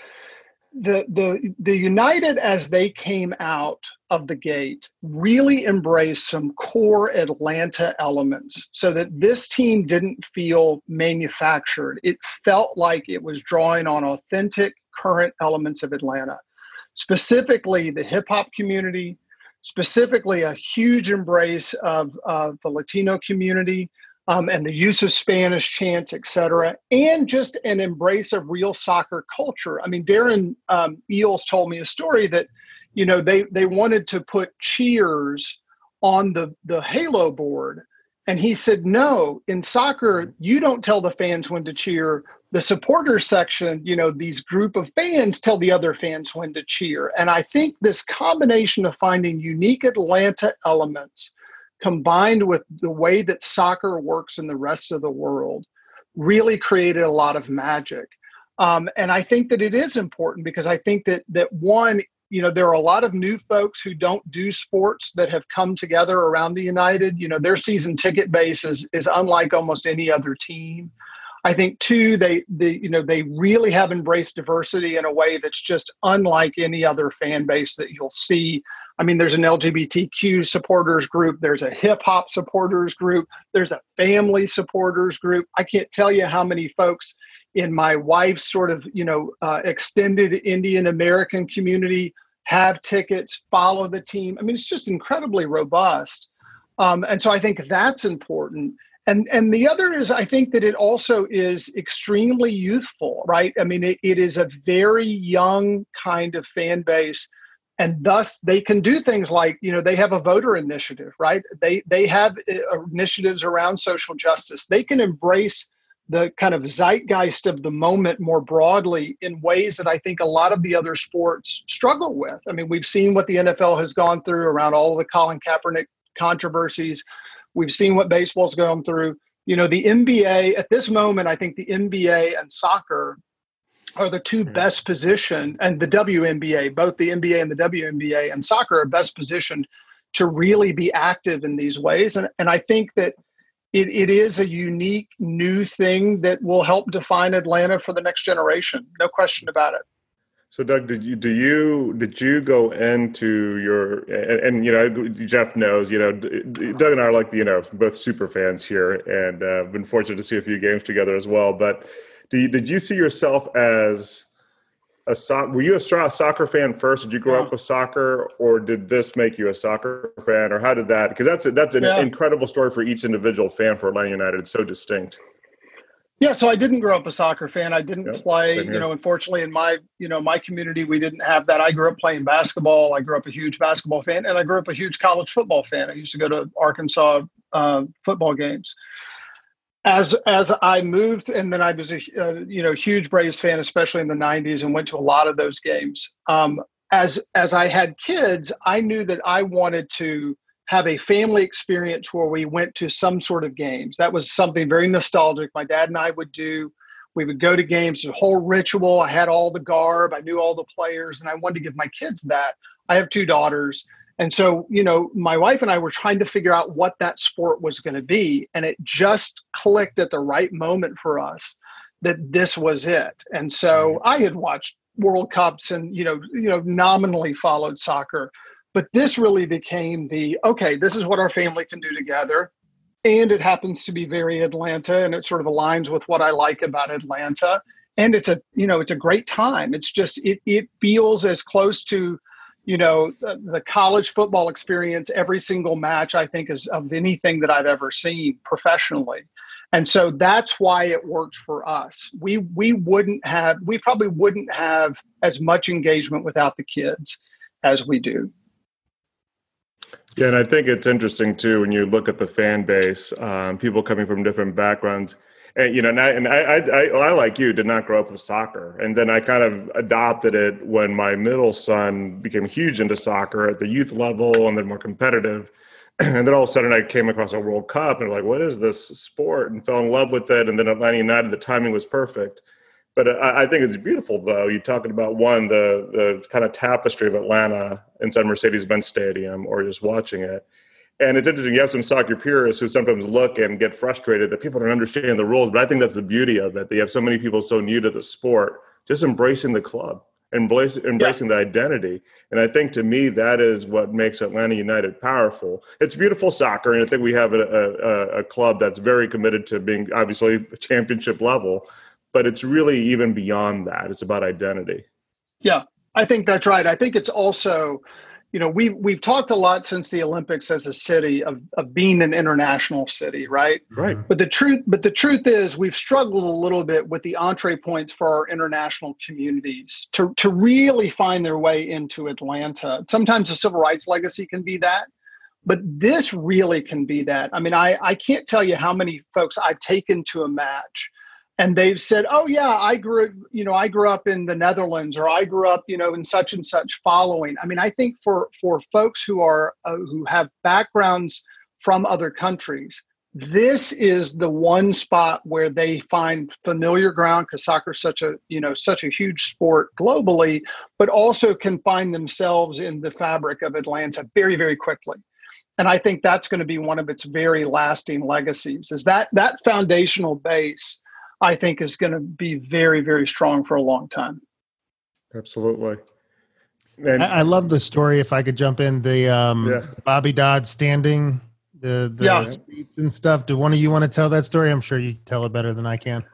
the the the United as they came out of the gate really embraced some core Atlanta elements so that this team didn't feel manufactured. It felt like it was drawing on authentic current elements of Atlanta, specifically the hip hop community, specifically a huge embrace of, of the Latino community, um, and the use of Spanish chants, et cetera, and just an embrace of real soccer culture. I mean, Darren um, Eales told me a story that, you know, they they wanted to put cheers on the the halo board, and he said, no, in soccer, you don't tell the fans when to cheer. The supporter section, you know, these group of fans tell the other fans when to cheer. And I think this combination of finding unique Atlanta elements combined with the way that soccer works in the rest of the world really created a lot of magic. Um, and i think that it is important because i think that that one you know there are a lot of new folks who don't do sports that have come together around the united. You know their season ticket base is, is unlike almost any other team. I think two they, they you know they really have embraced diversity in a way that's just unlike any other fan base that you'll see I mean, there's an LGBTQ supporters group, there's a hip hop supporters group, there's a family supporters group. I can't tell you how many folks in my wife's sort of, you know, uh, extended Indian American community have tickets, follow the team. I mean, it's just incredibly robust. Um, and so I think that's important. And, and the other is, I think that it also is extremely youthful, right? I mean, it, it is a very young kind of fan base and thus they can do things like you know they have a voter initiative right they they have uh, initiatives around social justice they can embrace the kind of zeitgeist of the moment more broadly in ways that I think a lot of the other sports struggle with. I mean, we've seen what the NFL has gone through around all the Colin Kaepernick controversies. We've seen what baseball's gone through. You know, the NBA at this moment, I think the NBA and soccer are the two best positioned, and the WNBA, both the NBA and the WNBA and soccer are best positioned to really be active in these ways. And, and I think that it, it is a unique new thing that will help define Atlanta for the next generation. No question about it. So, Doug, did you do you did you go into your and, and, you know Jeff knows you know Doug and I are like you know both super fans here and uh, been fortunate to see a few games together as well. But you, did you see yourself as a so- were you a soccer fan first? Did you grow yeah. up with soccer, or did this make you a soccer fan, or how did that? Because that's a, that's an yeah. incredible story for each individual fan for Atlanta United. It's so distinct. Yeah, so I didn't grow up a soccer fan. I didn't yep, play. You know, unfortunately, in my you know my community, we didn't have that. I grew up playing basketball. I grew up a huge basketball fan, and I grew up a huge college football fan. I used to go to Arkansas uh, football games as as I moved, and then I was a uh, you know huge Braves fan, especially in the '90s, and went to a lot of those games. Um, as as I had kids, I knew that I wanted to have a family experience where we went to some sort of games. That was something very nostalgic. My dad and I would do. We would go to games, a whole ritual. I had all the garb, I knew all the players, and I wanted to give my kids that. I have two daughters. And so, you know, my wife and I were trying to figure out what that sport was going to be. And it just clicked at the right moment for us that this was it. And so I had watched World Cups and, you know, you know, nominally followed soccer. But this really became the okay, this is what our family can do together. And it happens to be very Atlanta and it sort of aligns with what I like about Atlanta. And it's a, you know, it's a great time. It's just it it feels as close to you know the, the, college football experience every single match i think is of anything that i've ever seen professionally. And so that's why it worked for us. We we wouldn't have we probably wouldn't have as much engagement without the kids as we do. Yeah and i think it's interesting too when you look at the fan base um, people coming from different backgrounds and you know, and I, and I, I, I, like you, did not grow up with soccer, and then I kind of adopted it when my middle son became huge into soccer at the youth level, and then more competitive. [clears throat] And then all of a sudden, I came across a World Cup, and like, what is this sport? And fell in love with it. And then Atlanta United, the timing was perfect. But I, I think it's beautiful, though. You're talking about one, the the kind of tapestry of Atlanta inside Mercedes-Benz Stadium, or just watching it and it's interesting. You have some soccer purists who sometimes look and get frustrated that people don't understand the rules. But I think that's the beauty of it. They have so many people so new to the sport, just embracing the club, embrace, embracing yeah. the identity. And I think to me, that is what makes Atlanta United powerful. It's beautiful soccer, and I think we have a, a, a club that's very committed to being obviously championship level. But it's really even beyond that. It's about identity. Yeah, I think that's right. I think it's also you know we've we've talked a lot since the olympics as a city of, of being an international city right? Right. But the truth but the truth is we've struggled a little bit with the entree points for our international communities to to really find their way into atlanta. Sometimes the civil rights legacy can be that but this really can be that. I mean i i can't tell you how many folks i've taken to a match and they've said, "Oh yeah, I grew, you know, I grew up in the Netherlands, or I grew up, you know, in such and such following." I mean, I think for for folks who are uh, who have backgrounds from other countries, this is the one spot where they find familiar ground because soccer is such a you know such a huge sport globally, but also can find themselves in the fabric of Atlanta very very quickly. And I think that's going to be one of its very lasting legacies. Is that that foundational base I think is going to be very, very strong for a long time. Absolutely. And I, I love the story. If I could jump in, the um, yeah. Bobby Dodd standing, the the yeah. seats and stuff. Do one of you want to tell that story? I'm sure you tell it better than I can.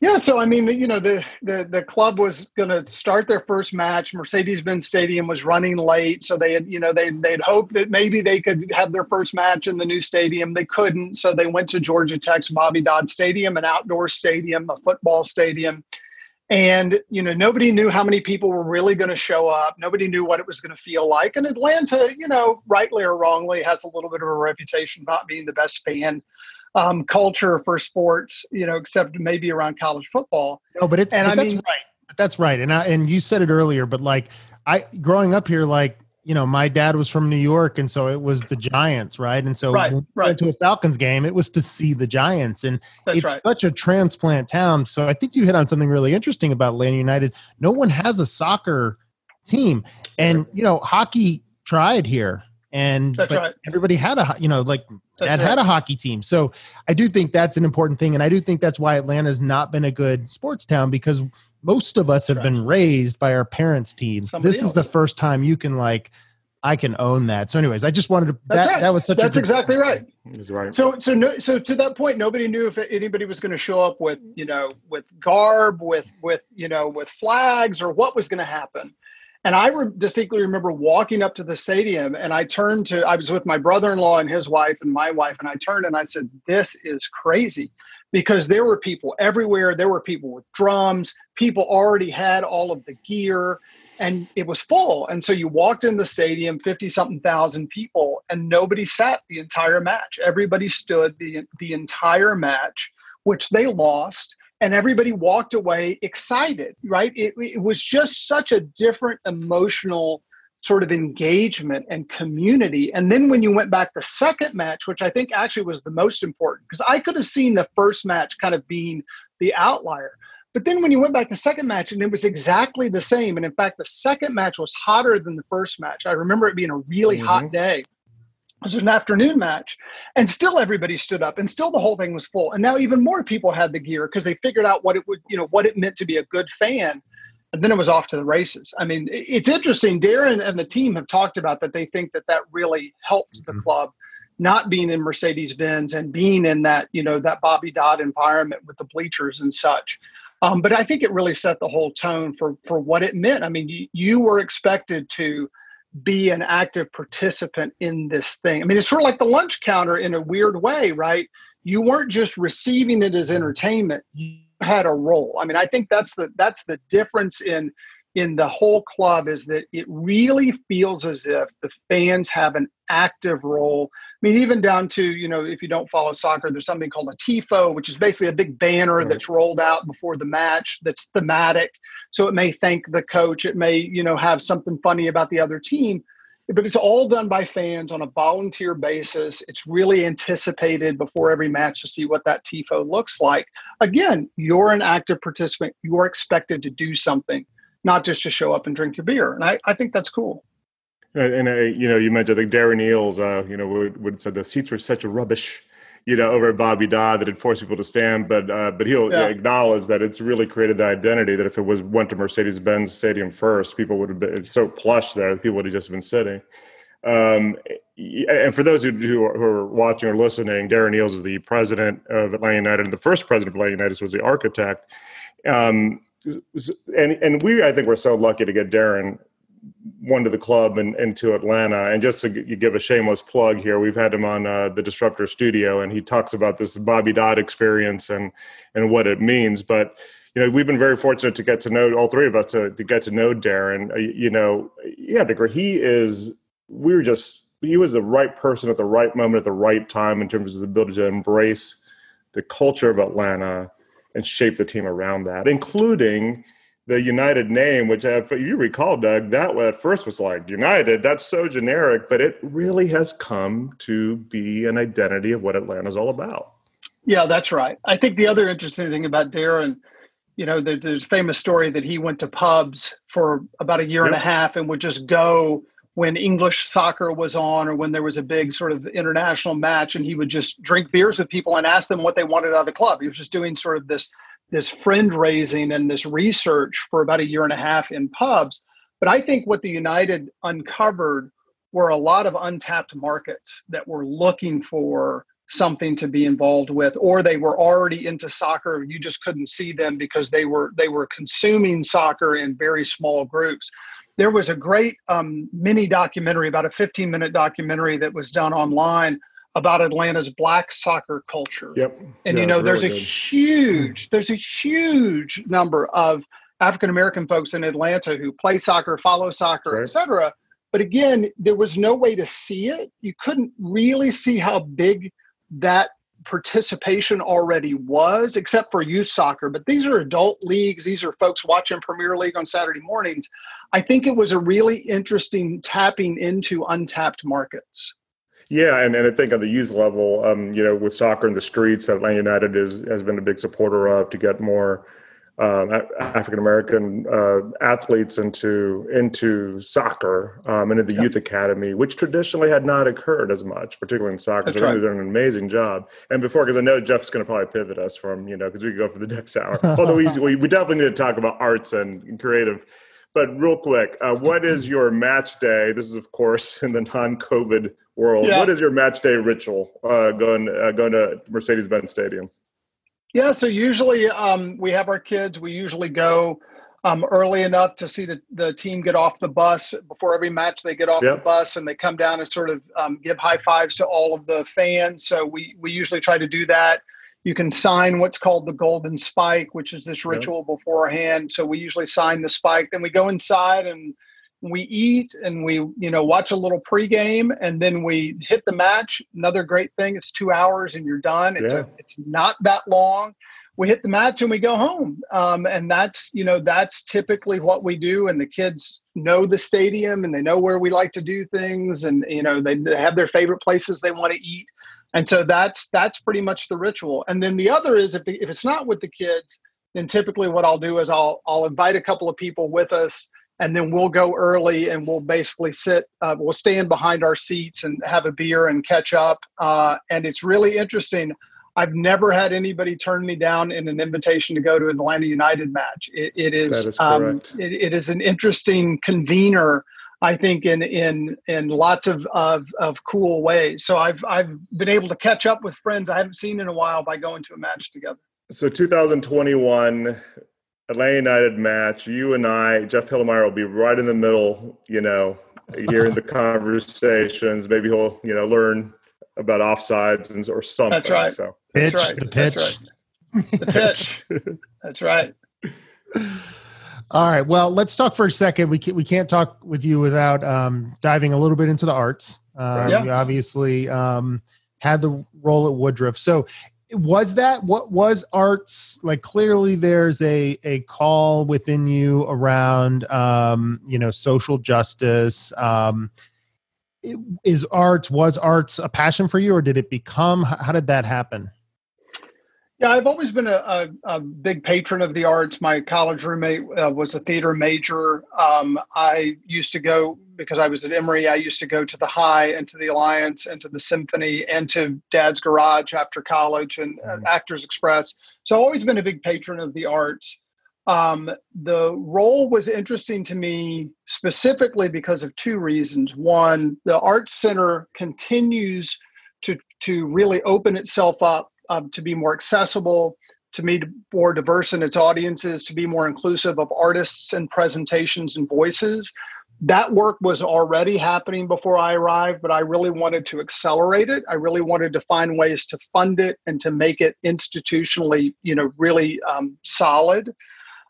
Yeah, so I mean, you know, the the the club was going to start their first match. Mercedes-Benz Stadium was running late, so they had, you know, they they'd hoped that maybe they could have their first match in the new stadium. They couldn't, so they went to Georgia Tech's Bobby Dodd Stadium, an outdoor stadium, a football stadium, and you know nobody knew how many people were really going to show up nobody knew what it was going to feel like and atlanta you know rightly or wrongly has a little bit of a reputation not being the best fan um, culture for sports you know except maybe around college football no but it's and but I that's mean, right but that's right and I, and you said it earlier but like i growing up here like you know, my dad was from New York, and so it was the Giants, right? And so right, when right. went to a Falcons game, it was to see the Giants, and That's it's right. such a transplant town. So I think you hit on something really interesting about Atlanta United. No one has a soccer team, and you know, hockey tried here, and That's right. everybody had a you know like that right. had a hockey team. So I do think that's an important thing, and I do think that's why Atlanta's not been a good sports town because most of us have right. been raised by our parents' teams. Somebody this else. is the first time you can like I can own that. So, anyways, I just wanted to. That, right. that was such. That's exactly right. That's right. So, so no, so to that point, nobody knew if anybody was going to show up with, you know, with garb, with, with, you know, with flags, or what was going to happen. And I re- distinctly remember walking up to the stadium, and I turned to. I was with my brother-in-law and his wife and my wife, and I turned and I said, "This is crazy." because there were people everywhere. There were people with drums. People already had all of the gear and it was full. And so you walked in the stadium, 50 something thousand people, and nobody sat the entire match. Everybody stood the, the entire match, which they lost. And everybody walked away excited, right? It, it was just such a different emotional sort of engagement and community. And then when you went back the second match, which I think actually was the most important, because I could have seen the first match kind of being the outlier. But then when you went back the second match and it was exactly the same. And in fact, the second match was hotter than the first match. I remember it being a really mm-hmm. hot day. It was an afternoon match, and still everybody stood up, and still the whole thing was full. And now even more people had the gear because they figured out what it would, you know, what it meant to be a good fan and then it was off to the races. I mean, it's interesting. Darren and the team have talked about that. They think that that really helped the mm-hmm. club, not being in Mercedes Benz and being in that you know that Bobby Dodd environment with the bleachers and such. Um, but I think it really set the whole tone for for what it meant. I mean, you, you were expected to be an active participant in this thing. I mean, it's sort of like the lunch counter in a weird way, right? You weren't just receiving it as entertainment. You had a role. I mean, I think that's the that's the difference in in the whole club is that it really feels as if the fans have an active role. I mean, even down to, you know, if you don't follow soccer, there's something called a TIFO, which is basically a big banner right. that's rolled out before the match that's thematic. So it may thank the coach, it may, you know, have something funny about the other team but it's all done by fans on a volunteer basis. It's really anticipated before every match to see what that TIFO looks like. Again, you're an active participant. You're expected to do something, not just to show up and drink your beer. And I, I think that's cool. And, uh, you know, you mentioned, I think Darren Eales, uh, you know, would, would said the seats were such a rubbish you know, over at Bobby Dodd that it forced people to stand. But uh, but he'll yeah. acknowledge that it's really created the identity that if it was went to Mercedes Benz Stadium first, people would have been so plush there that people would have just been sitting. Um, and for those who, who are, who, are, watching or listening, Darren Eales is the president of Atlanta United, and the first president of Atlanta United was the architect. Um, and and we, I think, we're so lucky to get Darren one to the club and, and to Atlanta. And just to give a shameless plug here, we've had him on uh, the Disruptor Studio, and he talks about this Bobby Dodd experience and and what it means. But you know, we've been very fortunate to get to know all three of us to, to get to know Darren. Uh, you know, yeah, he is. We were just he was the right person at the right moment at the right time in terms of the ability to embrace the culture of Atlanta and shape the team around that, including the United name, which if you recall, Doug, that at first was like United. That's so generic, but it really has come to be an identity of what Atlanta's all about. Yeah, that's right. I think the other interesting thing about Darren, you know, there's, there's a famous story that he went to pubs for about a year yep. and a half and would just go when English soccer was on or when there was a big sort of international match, and he would just drink beers with people and ask them what they wanted out of the club. He was just doing sort of this this friend raising and this research for about a year and a half in pubs. But I think what the United uncovered were a lot of untapped markets that were looking for something to be involved with or they were already into soccer you just couldn't see them because they were they were consuming soccer in very small groups there was a great um, mini documentary about a 15 minute documentary that was done online about Atlanta's black soccer culture. Yep. And yeah, you know, there's really a good. huge, there's a huge number of African American folks in Atlanta who play soccer, follow soccer, right. etc. But again, there was no way to see it. You couldn't really see how big that participation already was, except for youth soccer. But these are adult leagues. These are folks watching Premier League on Saturday mornings. I think it was a really interesting tapping into untapped markets. Yeah, and, and I think on the youth level, um, you know, with soccer in the streets, Atlanta United is, has been a big supporter of to get more um, African American uh, athletes into into soccer um, and in the yeah. youth academy, which traditionally had not occurred as much, particularly in soccer. That's so right. they've done an amazing job. And before, because I know Jeff's going to probably pivot us from you know because we could go for the [laughs] next hour. Although we, [laughs] we, we definitely need to talk about arts and creative. But real quick, uh, what is your match day? This is of course [laughs] in the non-COVID world. Yeah. What is your match day ritual uh, going uh, going to Mercedes-Benz Stadium? Yeah, so usually um, we have our kids. We usually go um, early enough to see the, the team get off the bus before every match. They get off yep. the bus and they come down and sort of um, give high fives to all of the fans. So we we usually try to do that. You can sign what's called the golden spike, which is this ritual yep. beforehand. So we usually sign the spike. Then we go inside and we eat and we you know watch a little pregame and then we hit the match another great thing it's two hours and you're done it's yeah. a, it's not that long we hit the match and we go home um, and that's you know that's typically what we do and the kids know the stadium and they know where we like to do things and you know they, they have their favorite places they want to eat and so that's that's pretty much the ritual. And then the other is if, the, if it's not with the kids then typically what i'll do is i'll i'll invite a couple of people with us and then we'll go early and we'll basically sit uh, we'll stand behind our seats and have a beer and catch up. Uh, and it's really interesting. I've never had anybody turn me down in an invitation to go to an atlanta united match. It, it is, is um, it, it is an interesting convener I think in in in lots of, of of cool ways. So I've I've been able to catch up with friends I haven't seen in a while by going to a match together. So 2021 Atlanta United match, you and I, Jeff Hilimire, will be right in the middle, you know, hearing the [laughs] conversations. Maybe he'll, you know, learn about offsides and or something. That's right. So pitch, That's right. the pitch. That's right. The pitch. [laughs] That's right. [laughs] All right. Well, let's talk for a second. We can't, we can't talk with you without um, diving a little bit into the arts. Um, yeah. You obviously um, had the role at Woodruff. So was that what was arts like clearly there's a a call within you around um you know social justice um is arts was arts a passion for you or did it become how did that happen yeah, I've always been a, a, a, big patron of the arts. My college roommate uh, was a theater major. Um, I used to go because I was at Emory. I used to go to the High and to the Alliance and to the Symphony and to Dad's Garage after college and uh, mm-hmm. Actors Express. So I've always been a big patron of the arts. Um, the role was interesting to me specifically because of two reasons. One, the Arts Center continues to to really open itself up um, to be more accessible, to be more diverse in its audiences, to be more inclusive of artists and presentations and voices. That work was already happening before I arrived, but I really wanted to accelerate it. I really wanted to find ways to fund it and to make it institutionally, you know, really um, solid.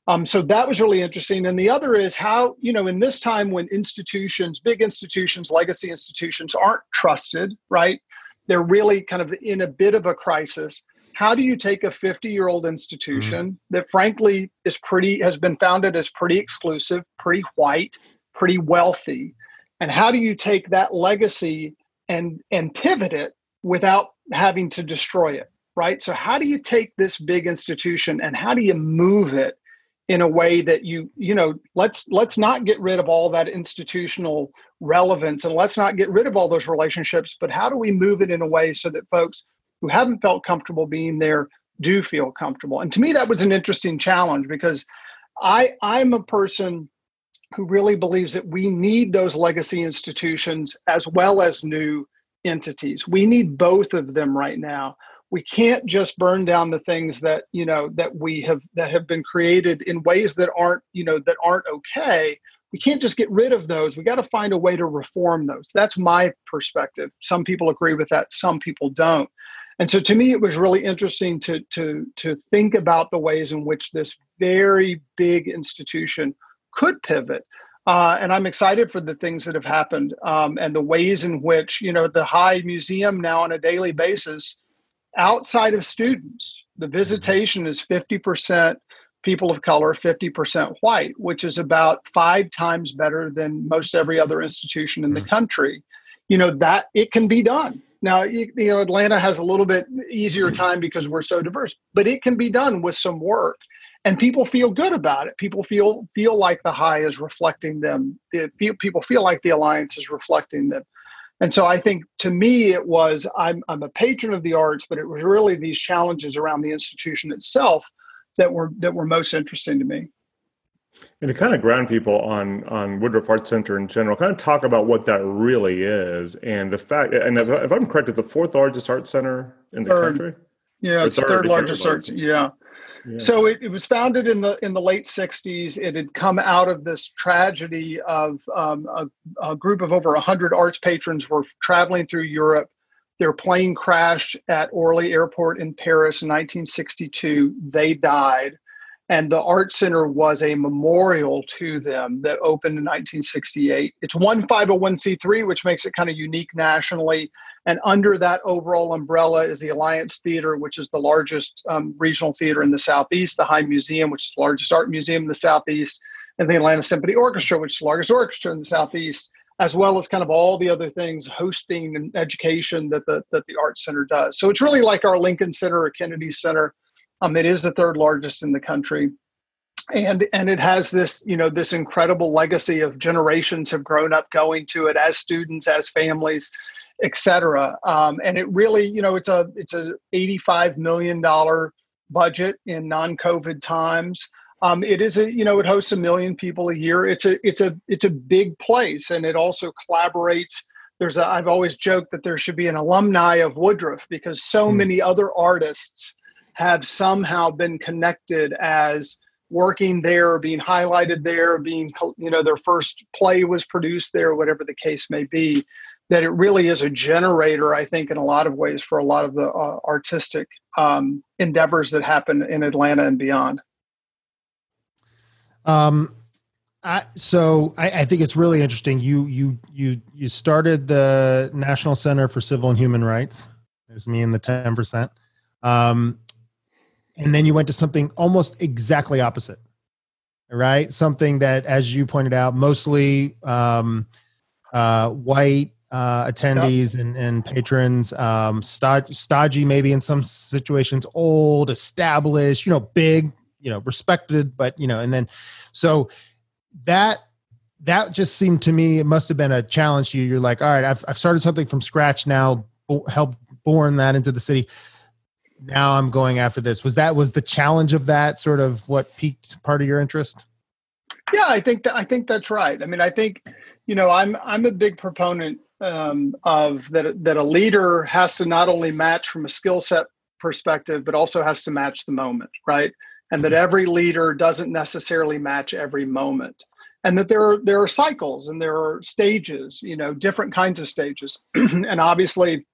Um, so that was really interesting. And the other is how, you know, in this time when institutions, big institutions, legacy institutions aren't trusted, right? They're really kind of in a bit of a crisis. How do you take a 50 year old institution mm-hmm. that frankly is pretty has been founded as pretty exclusive pretty white pretty wealthy? And how do you take that legacy and and pivot it without having to destroy it right? So how do you take this big institution and how do you move it in a way that you you know let's let's not get rid of all that institutional relevance and let's not get rid of all those relationships but how do we move it in a way so that folks who haven't felt comfortable being there do feel comfortable? And to me that was an interesting challenge because i i'm a person who really believes that we need those legacy institutions as well as new entities. We need both of them right now we can't just burn down the things that you know that we have that have been created in ways that aren't you know that aren't okay we can't just get rid of those. We got to find a way to reform those. That's my perspective. Some people agree with that, some people don't. And so to me, it was really interesting to, to, to think about the ways in which this very big institution could pivot. Uh, and I'm excited for the things that have happened um, and the ways in which, you know, the High Museum now on a daily basis, outside of students, the visitation is 50% people of color, 50% white, which is about five times better than most every other institution in the mm. country. You know, that it can be done. Now, you, you know, Atlanta has a little bit easier mm. time because we're so diverse, but it can be done with some work. And people feel good about it. People feel feel like the high is reflecting them. It, people feel like the alliance is reflecting them. And so I think to me it was I'm I'm a patron of the arts, but it was really these challenges around the institution itself that were that were most interesting to me. And to kind of ground people on on Woodruff Arts Center in general, kind of talk about what that really is, and the fact. And if, if I'm correct, it's the fourth largest art center in the third. country. Yeah, it's third, third largest art. Yeah. So it, it was founded in the in the late '60s. It had come out of this tragedy of um, a, a group of over 100 arts patrons were traveling through Europe their plane crashed at Orly Airport in Paris in 1962. They died. And the Art Center was a memorial to them that opened in 1968. It's one 501c3, which makes it kind of unique nationally. And under that overall umbrella is the Alliance Theater, which is the largest um, regional theater in the Southeast, the High Museum, which is the largest art museum in the Southeast, and the Atlanta Symphony Orchestra, which is the largest orchestra in the Southeast as well as kind of all the other things, hosting and education that the that the Art Center does. So it's really like our Lincoln Center or Kennedy Center. Um, it is the third largest in the country, and and it has this you know this incredible legacy of generations have grown up going to it as students, as families, etc. Um, and it really you know it's a it's a eighty five million dollar budget in non COVID times. Um, it is a you know it hosts a million people a year. It's a it's a it's a big place, and it also collaborates. There's a I've always joked that there should be an alumni of Woodruff because so mm. many other artists have somehow been connected as working there, being highlighted there, being you know their first play was produced there, whatever the case may be. That it really is a generator, I think, in a lot of ways for a lot of the uh, artistic um, endeavors that happen in Atlanta and beyond. Um, I, so I, I, think it's really interesting. You you you you started the National Center for Civil and Human Rights. There's me in the ten percent, um, and then you went to something almost exactly opposite, right? Something that, as you pointed out, mostly um, uh, white uh, attendees yep. and, and patrons, um, stodgy maybe in some situations, old, established, you know, big, you know respected but you know and then so that that just seemed to me it must have been a challenge to you. You're like all right i've, I've started something from scratch now help born that into the city. Now i'm going after this. Was that was the challenge of that sort of what piqued part of your interest? Yeah i think that i think that's right. I mean i think you know i'm i'm a big proponent um, of that that a leader has to not only match from a skill set perspective but also has to match the moment right? And that every leader doesn't necessarily match every moment. And that there are there are cycles and there are stages you know different kinds of stages. [clears throat] And obviously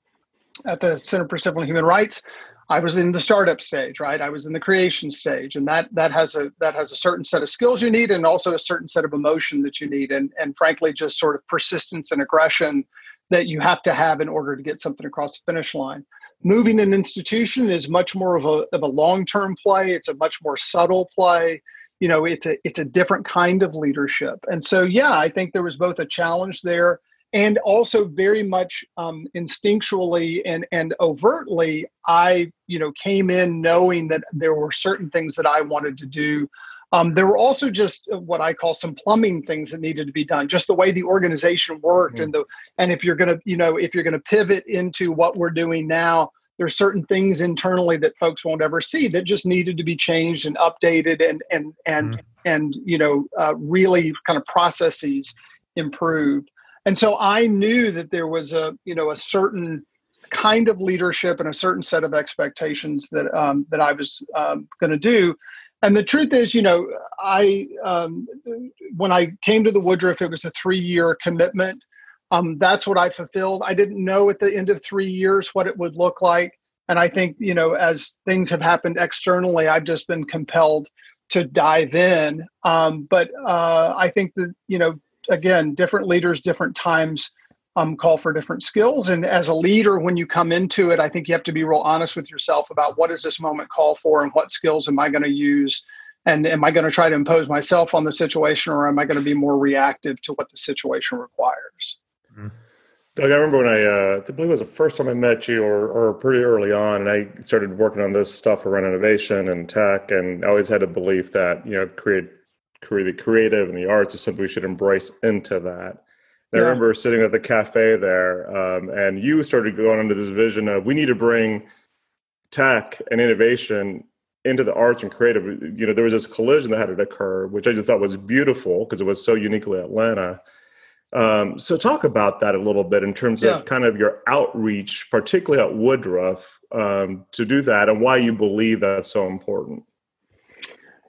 at the center for civil and human rights i was in the startup stage right? I was in the creation stage and that that has a that has a certain set of skills you need and also a certain set of emotion that you need and and frankly just sort of persistence and aggression that you have to have in order to get something across the finish line. Moving an institution is much more of a, of a long-term play. It's a much more subtle play. You know it's a it's a different kind of leadership. And so yeah i think there was both a challenge there and also very much um, instinctually and and overtly i you know came in knowing that there were certain things that i wanted to do um, there were also just what I call some plumbing things that needed to be done, just the way the organization worked, mm-hmm. and the and if you're gonna, you know, if you're gonna pivot into what we're doing now, there's certain things internally that folks won't ever see that just needed to be changed and updated and and and mm-hmm. and you know uh, really kind of processes improved. And so I knew that there was a you know a certain kind of leadership and a certain set of expectations that um, that I was um, going to do And the truth is, you know, I um, when I came to the Woodruff, it was a three-year commitment. Um, that's what I fulfilled. I didn't know at the end of three years what it would look like, and I think you know, as things have happened externally, I've just been compelled to dive in. Um, but uh, I think that you know, again, different leaders, different times um, call for different skills. And as a leader, when you come into it, I think you have to be real honest with yourself about what does this moment call for and what skills am I going to use? And am I going to try to impose myself on the situation or am I going to be more reactive to what the situation requires? Mm-hmm. Doug, I remember when I, uh, I believe it was the first time I met you or, or pretty early on, and I started working on this stuff around innovation and tech. And I always had a belief that, you know, create, create the creative and the arts is something we should embrace into that. I remember sitting at the cafe there, um, and you started going into this vision of we need to bring tech and innovation into the arts and creative. You know, there was this collision that had to occur, which I just thought was beautiful because it was so uniquely Atlanta. Um, so, talk about that a little bit in terms yeah. of kind of your outreach, particularly at Woodruff, um, to do that, and why you believe that's so important.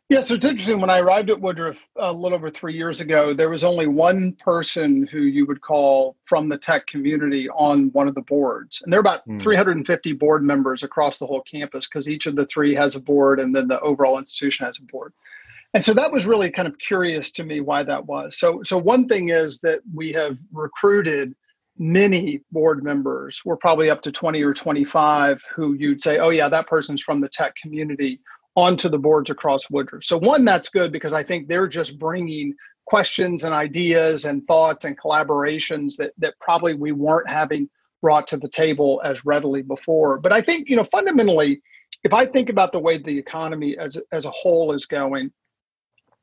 Yeah, so it's interesting. When I arrived at Woodruff a little over three years ago, there was only one person who you would call from the tech community on one of the boards. And there are about mm. 350 board members across the whole campus because each of the three has a board and then the overall institution has a board. And so that was really kind of curious to me why that was. So, so one thing is that we have recruited many board members. We're probably up to 20 or 25 who you'd say, oh, yeah, that person's from the tech community onto the boards across Woodruff. So one, that's good because I think they're just bringing questions and ideas and thoughts and collaborations that that probably we weren't having brought to the table as readily before. But I think you know fundamentally, if I think about the way the economy as as a whole is going,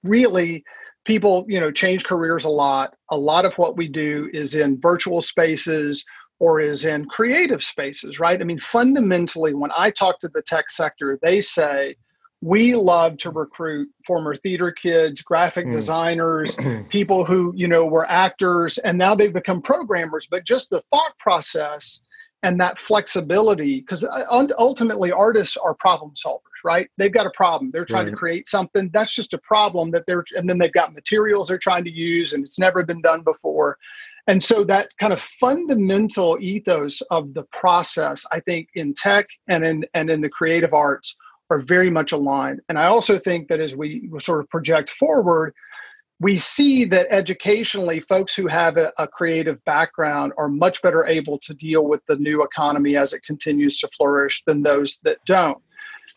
really people you know change careers a lot. A lot of what we do is in virtual spaces or is in creative spaces, right? I mean, fundamentally, when I talk to the tech sector, they say we love to recruit former theater kids graphic mm. designers [clears throat] people who you know were actors and now they've become programmers. But just the thought process and that flexibility because uh, ultimately artists are problem solvers right? They've got a problem. They're trying right. to create something. That's just a problem that they're and then they've got materials they're trying to use and it's never been done before. And so that kind of fundamental ethos of the process i think in tech and in and in the creative arts are very much aligned. And I also think that as we sort of project forward, we see that educationally, folks who have a, a, creative background are much better able to deal with the new economy as it continues to flourish than those that don't.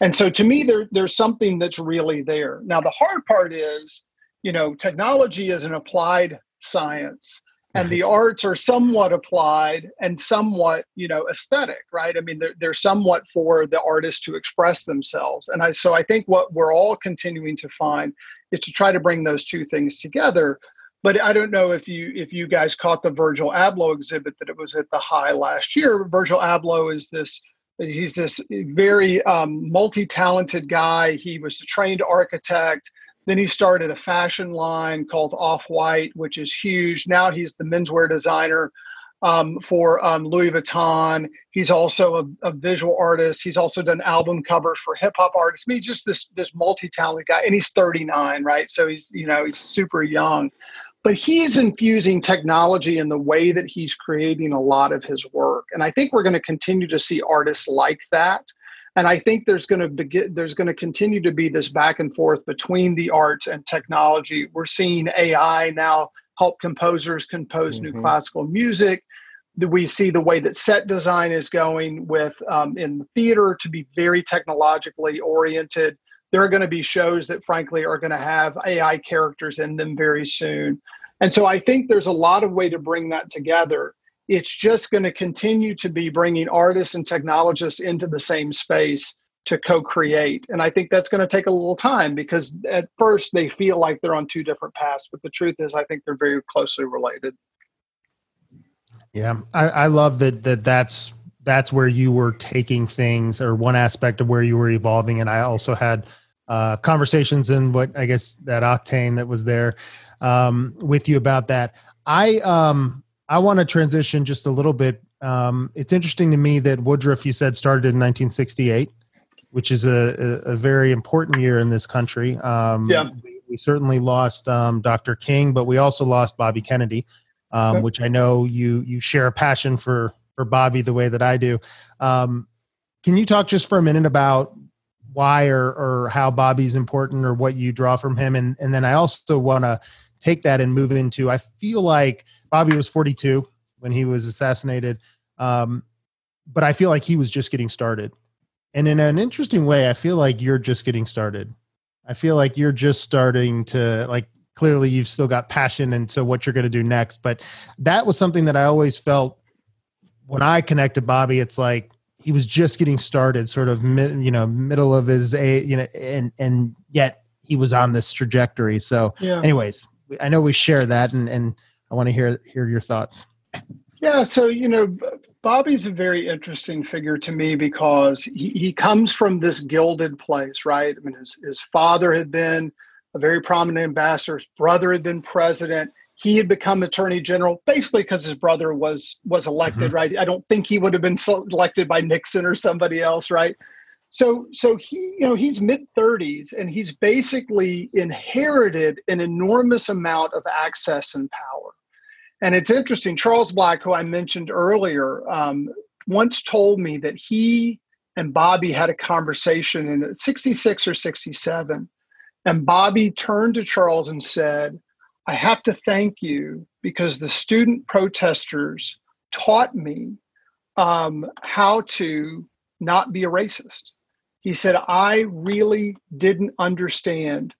And so to me, there, there's something that's really there. Now, the hard part is, you know, technology is an applied science and the arts are somewhat applied and somewhat you know aesthetic right? I mean they're, they're somewhat for the artists to express themselves. And i so i think what we're all continuing to find is to try to bring those two things together. But i don't know if you if you guys caught the virgil abloh exhibit that it was at the high last year. Virgil abloh is this he's this very um, multi-talented guy. He was a trained architect then he started a fashion line called Off White, which is huge. Now he's the menswear designer um, for um, Louis Vuitton. He's also a, a, visual artist. He's also done album covers for hip hop artists. I mean, just this this multi talented guy, and he's 39, right? So he's you know he's super young, but he's infusing technology in the way that he's creating a lot of his work, and I think we're going to continue to see artists like that and i think there's going to begin there's going to continue to be this back and forth between the arts and technology. We're seeing ai now help composers compose mm-hmm. new classical music. We see the way that set design is going with um, in the theater to be very technologically oriented. There are going to be shows that frankly are going to have ai characters in them very soon. And so i think there's a lot of way to bring that together it's just going to continue to be bringing artists and technologists into the same space to co-create. And i think that's going to take a little time because at first they feel like they're on two different paths but the truth is i think they're very closely related. Yeah i, I love that that that's that's where you were taking things or one aspect of where you were evolving. And i also had uh, conversations in what i guess that octane that was there um, with you about that. I um I want to transition just a little bit. Um, it's interesting to me that Woodruff, you said, started in 1968 which is a, a, a very important year in this country. Um, Yeah. we, we certainly lost um, Dr. King, but we also lost Bobby Kennedy, um, Okay. which I know you you share a passion for for Bobby the way that I do. Um, can you talk just for a minute about why or or how Bobby's important or what you draw from him, and and then I also want to take that and move into. I feel like Bobby was 42 when he was assassinated, um, but I feel like he was just getting started. And in an interesting way, I feel like you're just getting started. I feel like you're just starting to like clearly you've still got passion and so what you're going to do next. But that was something that I always felt when I connected Bobby, it's like he was just getting started, sort of mid, you know, middle of his a you know, and and yet he was on this trajectory. So Yeah. anyways, I know we share that and and I want to hear hear your thoughts. Yeah, so you know, Bobby's a very interesting figure to me because he, he comes from this gilded place, right? I mean, his, his father had been a very prominent ambassador, his brother had been president. He had become attorney general basically because his brother was was elected, mm-hmm. right? I don't think he would have been selected by Nixon or somebody else, right? So so he, you know, he's mid 30s and he's basically inherited an enormous amount of access and power. And it's interesting. Charles Black, who I mentioned earlier, um, once told me that he and Bobby had a conversation in 66 or 67. And Bobby turned to Charles and said, I have to thank you because the student protesters taught me um, how to not be a racist. He said, I really didn't understand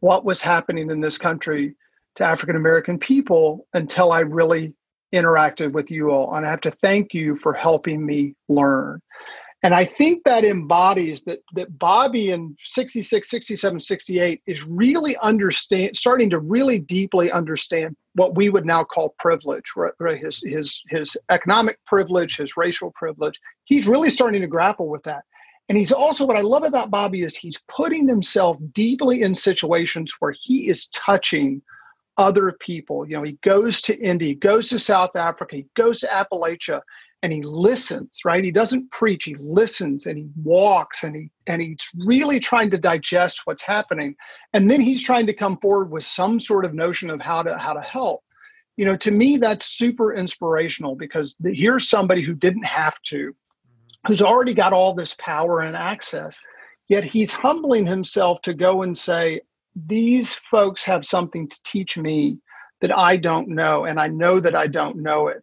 what was happening in this country to African American people until I really interacted with you all. And I have to thank you for helping me learn. And I think that embodies that that Bobby in 66, 67, 68 is really understand starting to really deeply understand what we would now call privilege, right? His his his economic privilege, his racial privilege. He's really starting to grapple with that. And he's also what I love about Bobby is he's putting himself deeply in situations where he is touching other people. You know, he goes to India, he goes to South Africa, he goes to Appalachia, and he listens, right? He doesn't preach, he listens and he walks and he and he's really trying to digest what's happening. And then he's trying to come forward with some sort of notion of how to how to help. You know, to me, that's super inspirational because the, here's somebody who didn't have to, who's already got all this power and access, yet he's humbling himself to go and say, these folks have something to teach me that I don't know, and I know that I don't know it.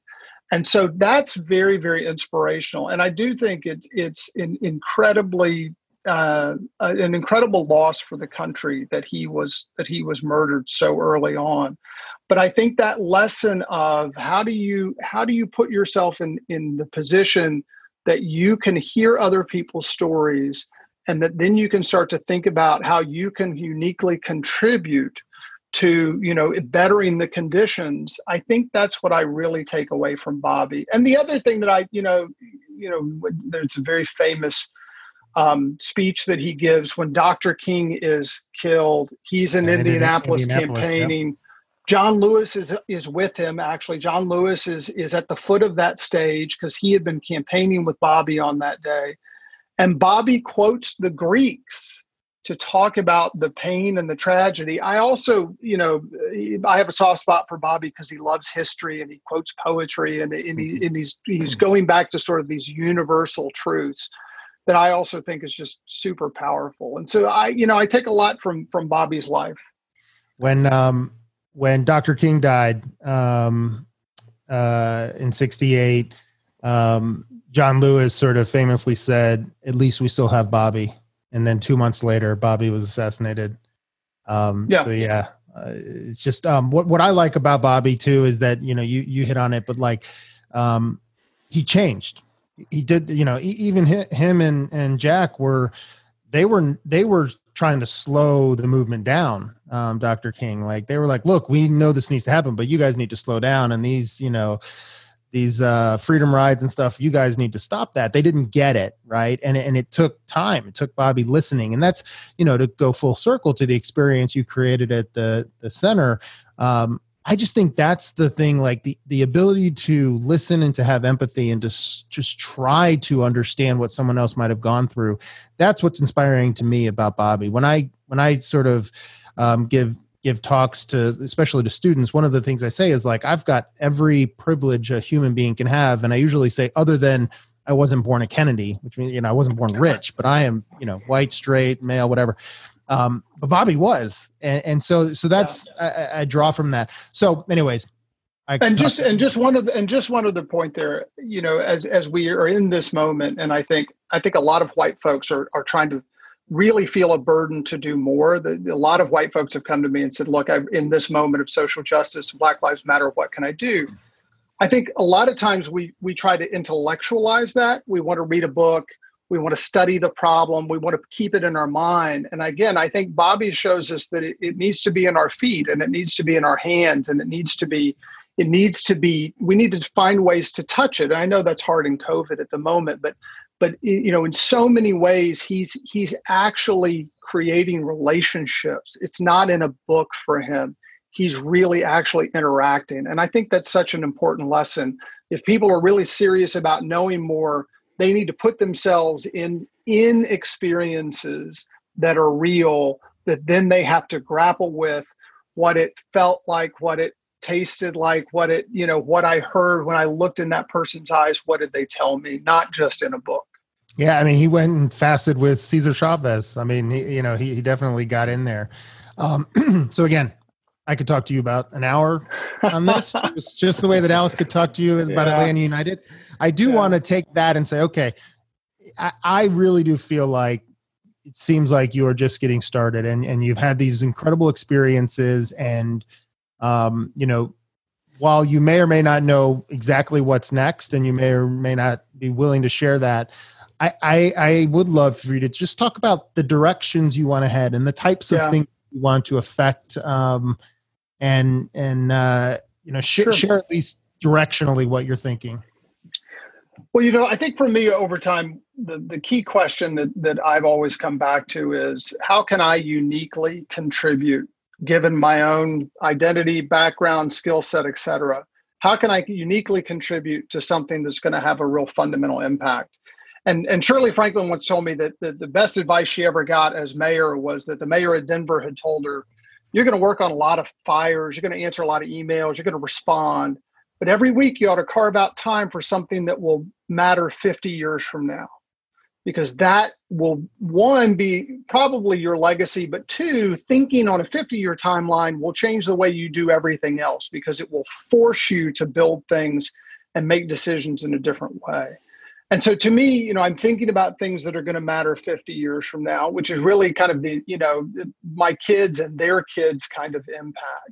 And so that's very, very inspirational. And I do think it's it's in, incredibly uh, an incredible loss for the country that he was that he was murdered so early on. But I think that lesson of how do you how do you put yourself in in the position that you can hear other people's stories and that then you can start to think about how you can uniquely contribute to you know bettering the conditions. I think that's what i really take away from bobby. And the other thing that i you know you know there's a very famous um, speech that he gives when dr king is killed. He's in In indianapolis, Indianapolis, campaigning. John lewis is is with him actually. John lewis is is at the foot of that stage because he had been campaigning with bobby on that day and Bobby quotes the Greeks to talk about the pain and the tragedy. I also, you know, I have a soft spot for Bobby because he loves history and he quotes poetry and, and, he, and he's he's going back to sort of these universal truths that I also think is just super powerful. And so I, you know, I take a lot from from Bobby's life. when um when Dr. King died um uh in 68 um John Lewis sort of famously said at least we still have Bobby. And then 2 months later Bobby was assassinated. Um Yeah. so yeah uh, it's just um what what I like about Bobby too is that you know you you hit on it but like um he changed. He did you know even him and and Jack were they were they were trying to slow the movement down um, dr king. Like they were like look we know this needs to happen but you guys need to slow down and these you know these uh, freedom rides and stuff you guys need to stop that they didn't get it right and, and it took time it took bobby listening and that's you know to go full circle to the experience you created at the the center um, I just think that's the thing like the the ability to listen and to have empathy and to just try to understand what someone else might have gone through. That's what's inspiring to me about Bobby. When I when I sort of um, give give talks to especially to students one of the things i say is like i've got every privilege a human being can have and i usually say other than i wasn't born a kennedy which means you know i wasn't born rich but i am you know white straight male whatever um, but Bobby was, and, and so so that's yeah. I, I, draw from that. So, anyways, I and just and just one of the, and just one other point there, you know, as as we are in this moment, and I think I think a lot of white folks are are trying to really feel a burden to do more. The, a lot of white folks have come to me and said, "Look, I'm in this moment of social justice, Black Lives Matter. What can I do?" I think a lot of times we we try to intellectualize that. We want to read a book we want to study the problem we want to keep it in our mind and again i think bobby shows us that it, it, needs to be in our feet and it needs to be in our hands and it needs to be it needs to be we need to find ways to touch it and i know that's hard in covid at the moment but but you know in so many ways he's he's actually creating relationships. It's not in a book for him. He's really actually interacting. And i think that's such an important lesson. If people are really serious about knowing more they need to put themselves in in experiences that are real that then they have to grapple with what it felt like what it tasted like what it you know what i heard when i looked in that person's eyes what did they tell me? Not just in a book yeah i mean he went and fasted with cesar chavez i mean he, you know he, he definitely got in there um, [clears throat] so again I could talk to you about an hour on this. [laughs] it's just the way that Alex could talk to you about yeah. Atlanta United. I do yeah. want to take that and say, okay, I, I, really do feel like it seems like you are just getting started and, and you've had these incredible experiences. And, um, you know, while you may or may not know exactly what's next and you may or may not be willing to share that, I, I, I would love for you to just talk about the directions you want to head and the types of yeah. things you want to affect um, and and uh, you know sh- sure. share at least directionally what you're thinking. Well, you know, I think for me over time, the, the key question that, that I've always come back to is how can I uniquely contribute, given my own identity, background, skill set, et cetera? How can I uniquely contribute to something that's going to have a real fundamental impact? And, and Shirley Franklin once told me that the, the best advice she ever got as mayor was that the mayor of Denver had told her, you're going to work on a lot of fires, you're going to answer a lot of emails, you're going to respond. But every week you ought to carve out time for something that will matter 50 years from now. Because that will, one, be probably your legacy, but two, thinking on a 50 year timeline will change the way you do everything else because it will force you to build things and make decisions in a different way. And so to me, you know, I'm thinking about things that are going to matter 50 years from now, which is really kind of the, you know, my kids and their kids kind of impact.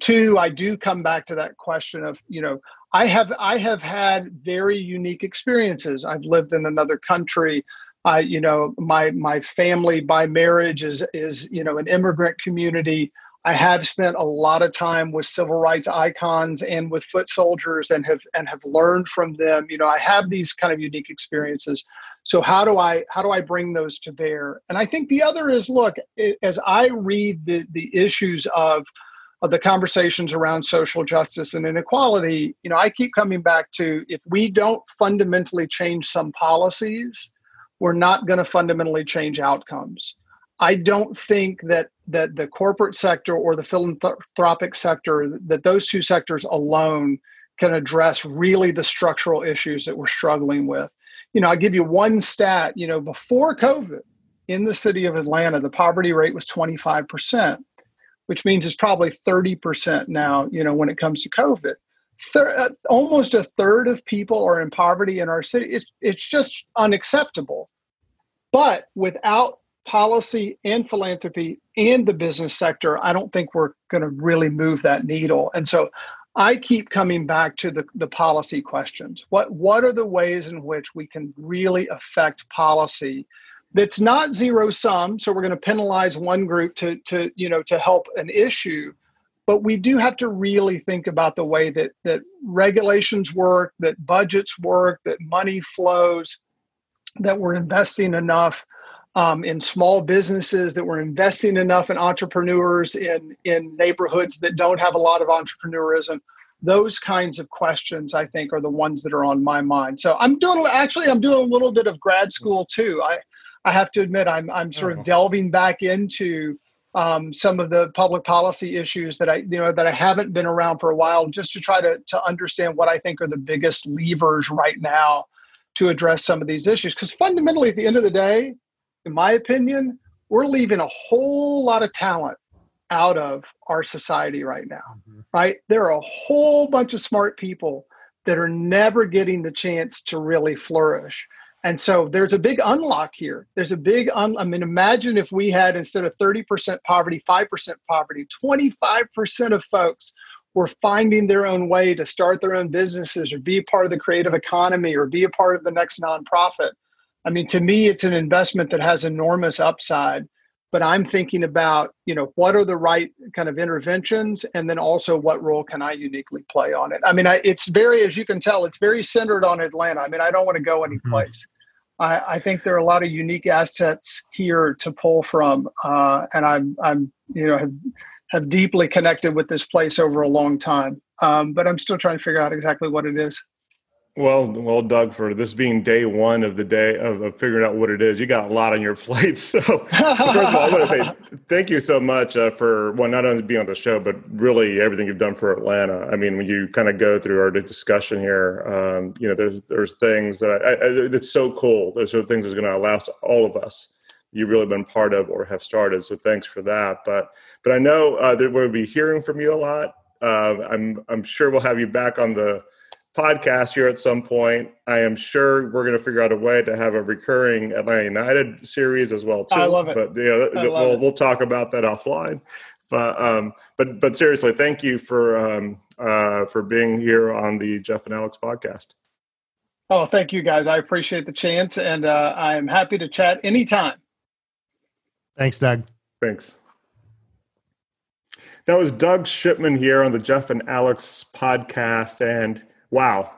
Two, I do come back to that question of, you know, I have I have had very unique experiences. I've lived in another country. I, you know, my my family by marriage is is, you know, an immigrant community. I have spent a lot of time with civil rights icons and with foot soldiers and have and have learned from them. You know, I have these kind of unique experiences. So how do I how do I bring those to bear? And I think the other is look, as I read the the issues of of the conversations around social justice and inequality, you know, I keep coming back to if we don't fundamentally change some policies, we're not going to fundamentally change outcomes. I don't think that that the corporate sector or the philanthropic sector that those two sectors alone can address really the structural issues that we're struggling with. You know, I'll give you one stat, you know, before COVID in the city of Atlanta, the poverty rate was 25%, which means it's probably 30% now, you know, when it comes to COVID. Thir- uh, almost a third of people are in poverty in our city. It's, it's just unacceptable. But without policy and philanthropy and the business sector, I don't think we're going to really move that needle. And so I keep coming back to the, the policy questions. What, what are the ways in which we can really affect policy that's not zero sum? So we're going to penalize one group to, to, you know, to help an issue. But we do have to really think about the way that, that regulations work, that budgets work, that money flows, that we're investing enough um, in small businesses, that we're investing enough in entrepreneurs in in neighborhoods that don't have a lot of entrepreneurism. Those kinds of questions, I think, are the ones that are on my mind. So I'm doing actually, I'm doing a little bit of grad school too. I I have to admit, I'm I'm sort of oh. delving back into um, some of the public policy issues that I, you know, that I haven't been around for a while, just to try to to understand what I think are the biggest levers right now to address some of these issues. Because fundamentally, at the end of the day, in my opinion, we're leaving a whole lot of talent out of our society right now. Mm-hmm. Right? There are a whole bunch of smart people that are never getting the chance to really flourish. And so there's a big unlock here. There's a big, un- I mean, imagine if we had instead of 30% poverty, 5% poverty, 25% of folks were finding their own way to start their own businesses or be a part of the creative economy or be a part of the next nonprofit. I mean, to me, it's an investment that has enormous upside. But I'm thinking about, you know, what are the right kind of interventions, and then also what role can I uniquely play on it? I mean, I, it's very, as you can tell, it's very centered on Atlanta. I mean, I don't want to go anyplace. mm-hmm. I, I, think there are a lot of unique assets here to pull from, uh, and I'm I'm you know have have deeply connected with this place over a long time. Um, but I'm still trying to figure out exactly what it is. Well, well, Doug, for this being day one of the day of, of, figuring out what it is, you got a lot on your [laughs] plate. So, first of all, I want to say [laughs] thank you so much uh, for well, not only being on the show, but really everything you've done for Atlanta. I mean, when you kind of go through our discussion here, um, you know, there's there's things that I, I, it's so cool. Those are things that's going to allow all of us. You've really been part of or have started. So, thanks for that. But, but I know uh, that we'll be hearing from you a lot. Uh, I'm I'm sure we'll have you back on the podcast here at some point. I am sure we're going to figure out a way to have a recurring Atlanta United series as well too. I love it. But you know, we'll it. we'll talk about that offline. But um, but but seriously, thank you for um, uh, for being here on the Jeff and Alex podcast. Oh, thank you guys. I appreciate the chance, and uh, I am happy to chat anytime. Thanks, Doug. Thanks. That was Doug Shipman here on the Jeff and Alex podcast, and Wow.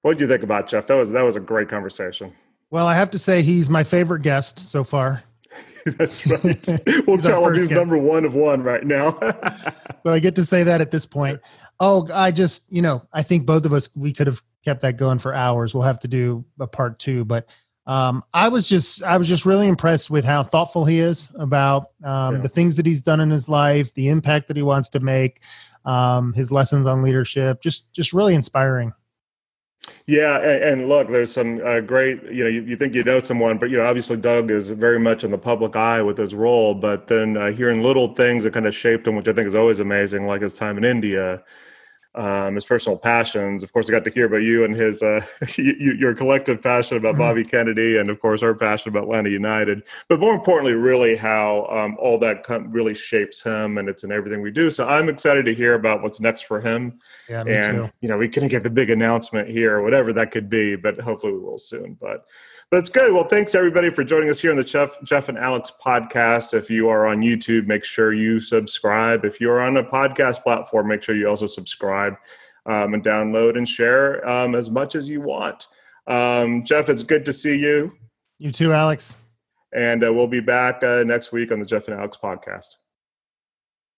What did you think about Jeff? That was that was a great conversation. Well, I have to say he's my favorite guest so far. [laughs] That's right. We'll tell him he's guest. number one of one right now. [laughs] so I get to say that at this point. Oh, I just, you know, I think both of us we could have kept that going for hours. We'll have to do a part two, but um, I was just, I was just really impressed with how thoughtful he is about um, yeah. the things that he's done in his life, the impact that he wants to make um, his lessons on leadership, just just really inspiring. Yeah, and, and look, there's some uh, great. You know, you, you, think you know someone, but you know, obviously Doug is very much in the public eye with his role. But then uh, hearing little things that kind of shaped him, which I think is always amazing, like his time in India, um, his personal passions. Of course, I got to hear about you and his uh, [laughs] you, your collective passion about mm-hmm. Bobby Kennedy, and of course, our passion about Atlanta United. But more importantly, really how um, all that really shapes him, and it's in everything we do. So I'm excited to hear about what's next for him. Yeah, me and too. you know, we couldn't get the big announcement here, whatever that could be, but hopefully we will soon. But that's good. Well, thanks everybody for joining us here on the Jeff, Jeff and Alex podcast. If you are on YouTube, make sure you subscribe. If you're on a podcast platform, make sure you also subscribe um, and download and share um, as much as you want. Um, Jeff, it's good to see you. You too, Alex. And uh, we'll be back uh, next week on the Jeff and Alex podcast.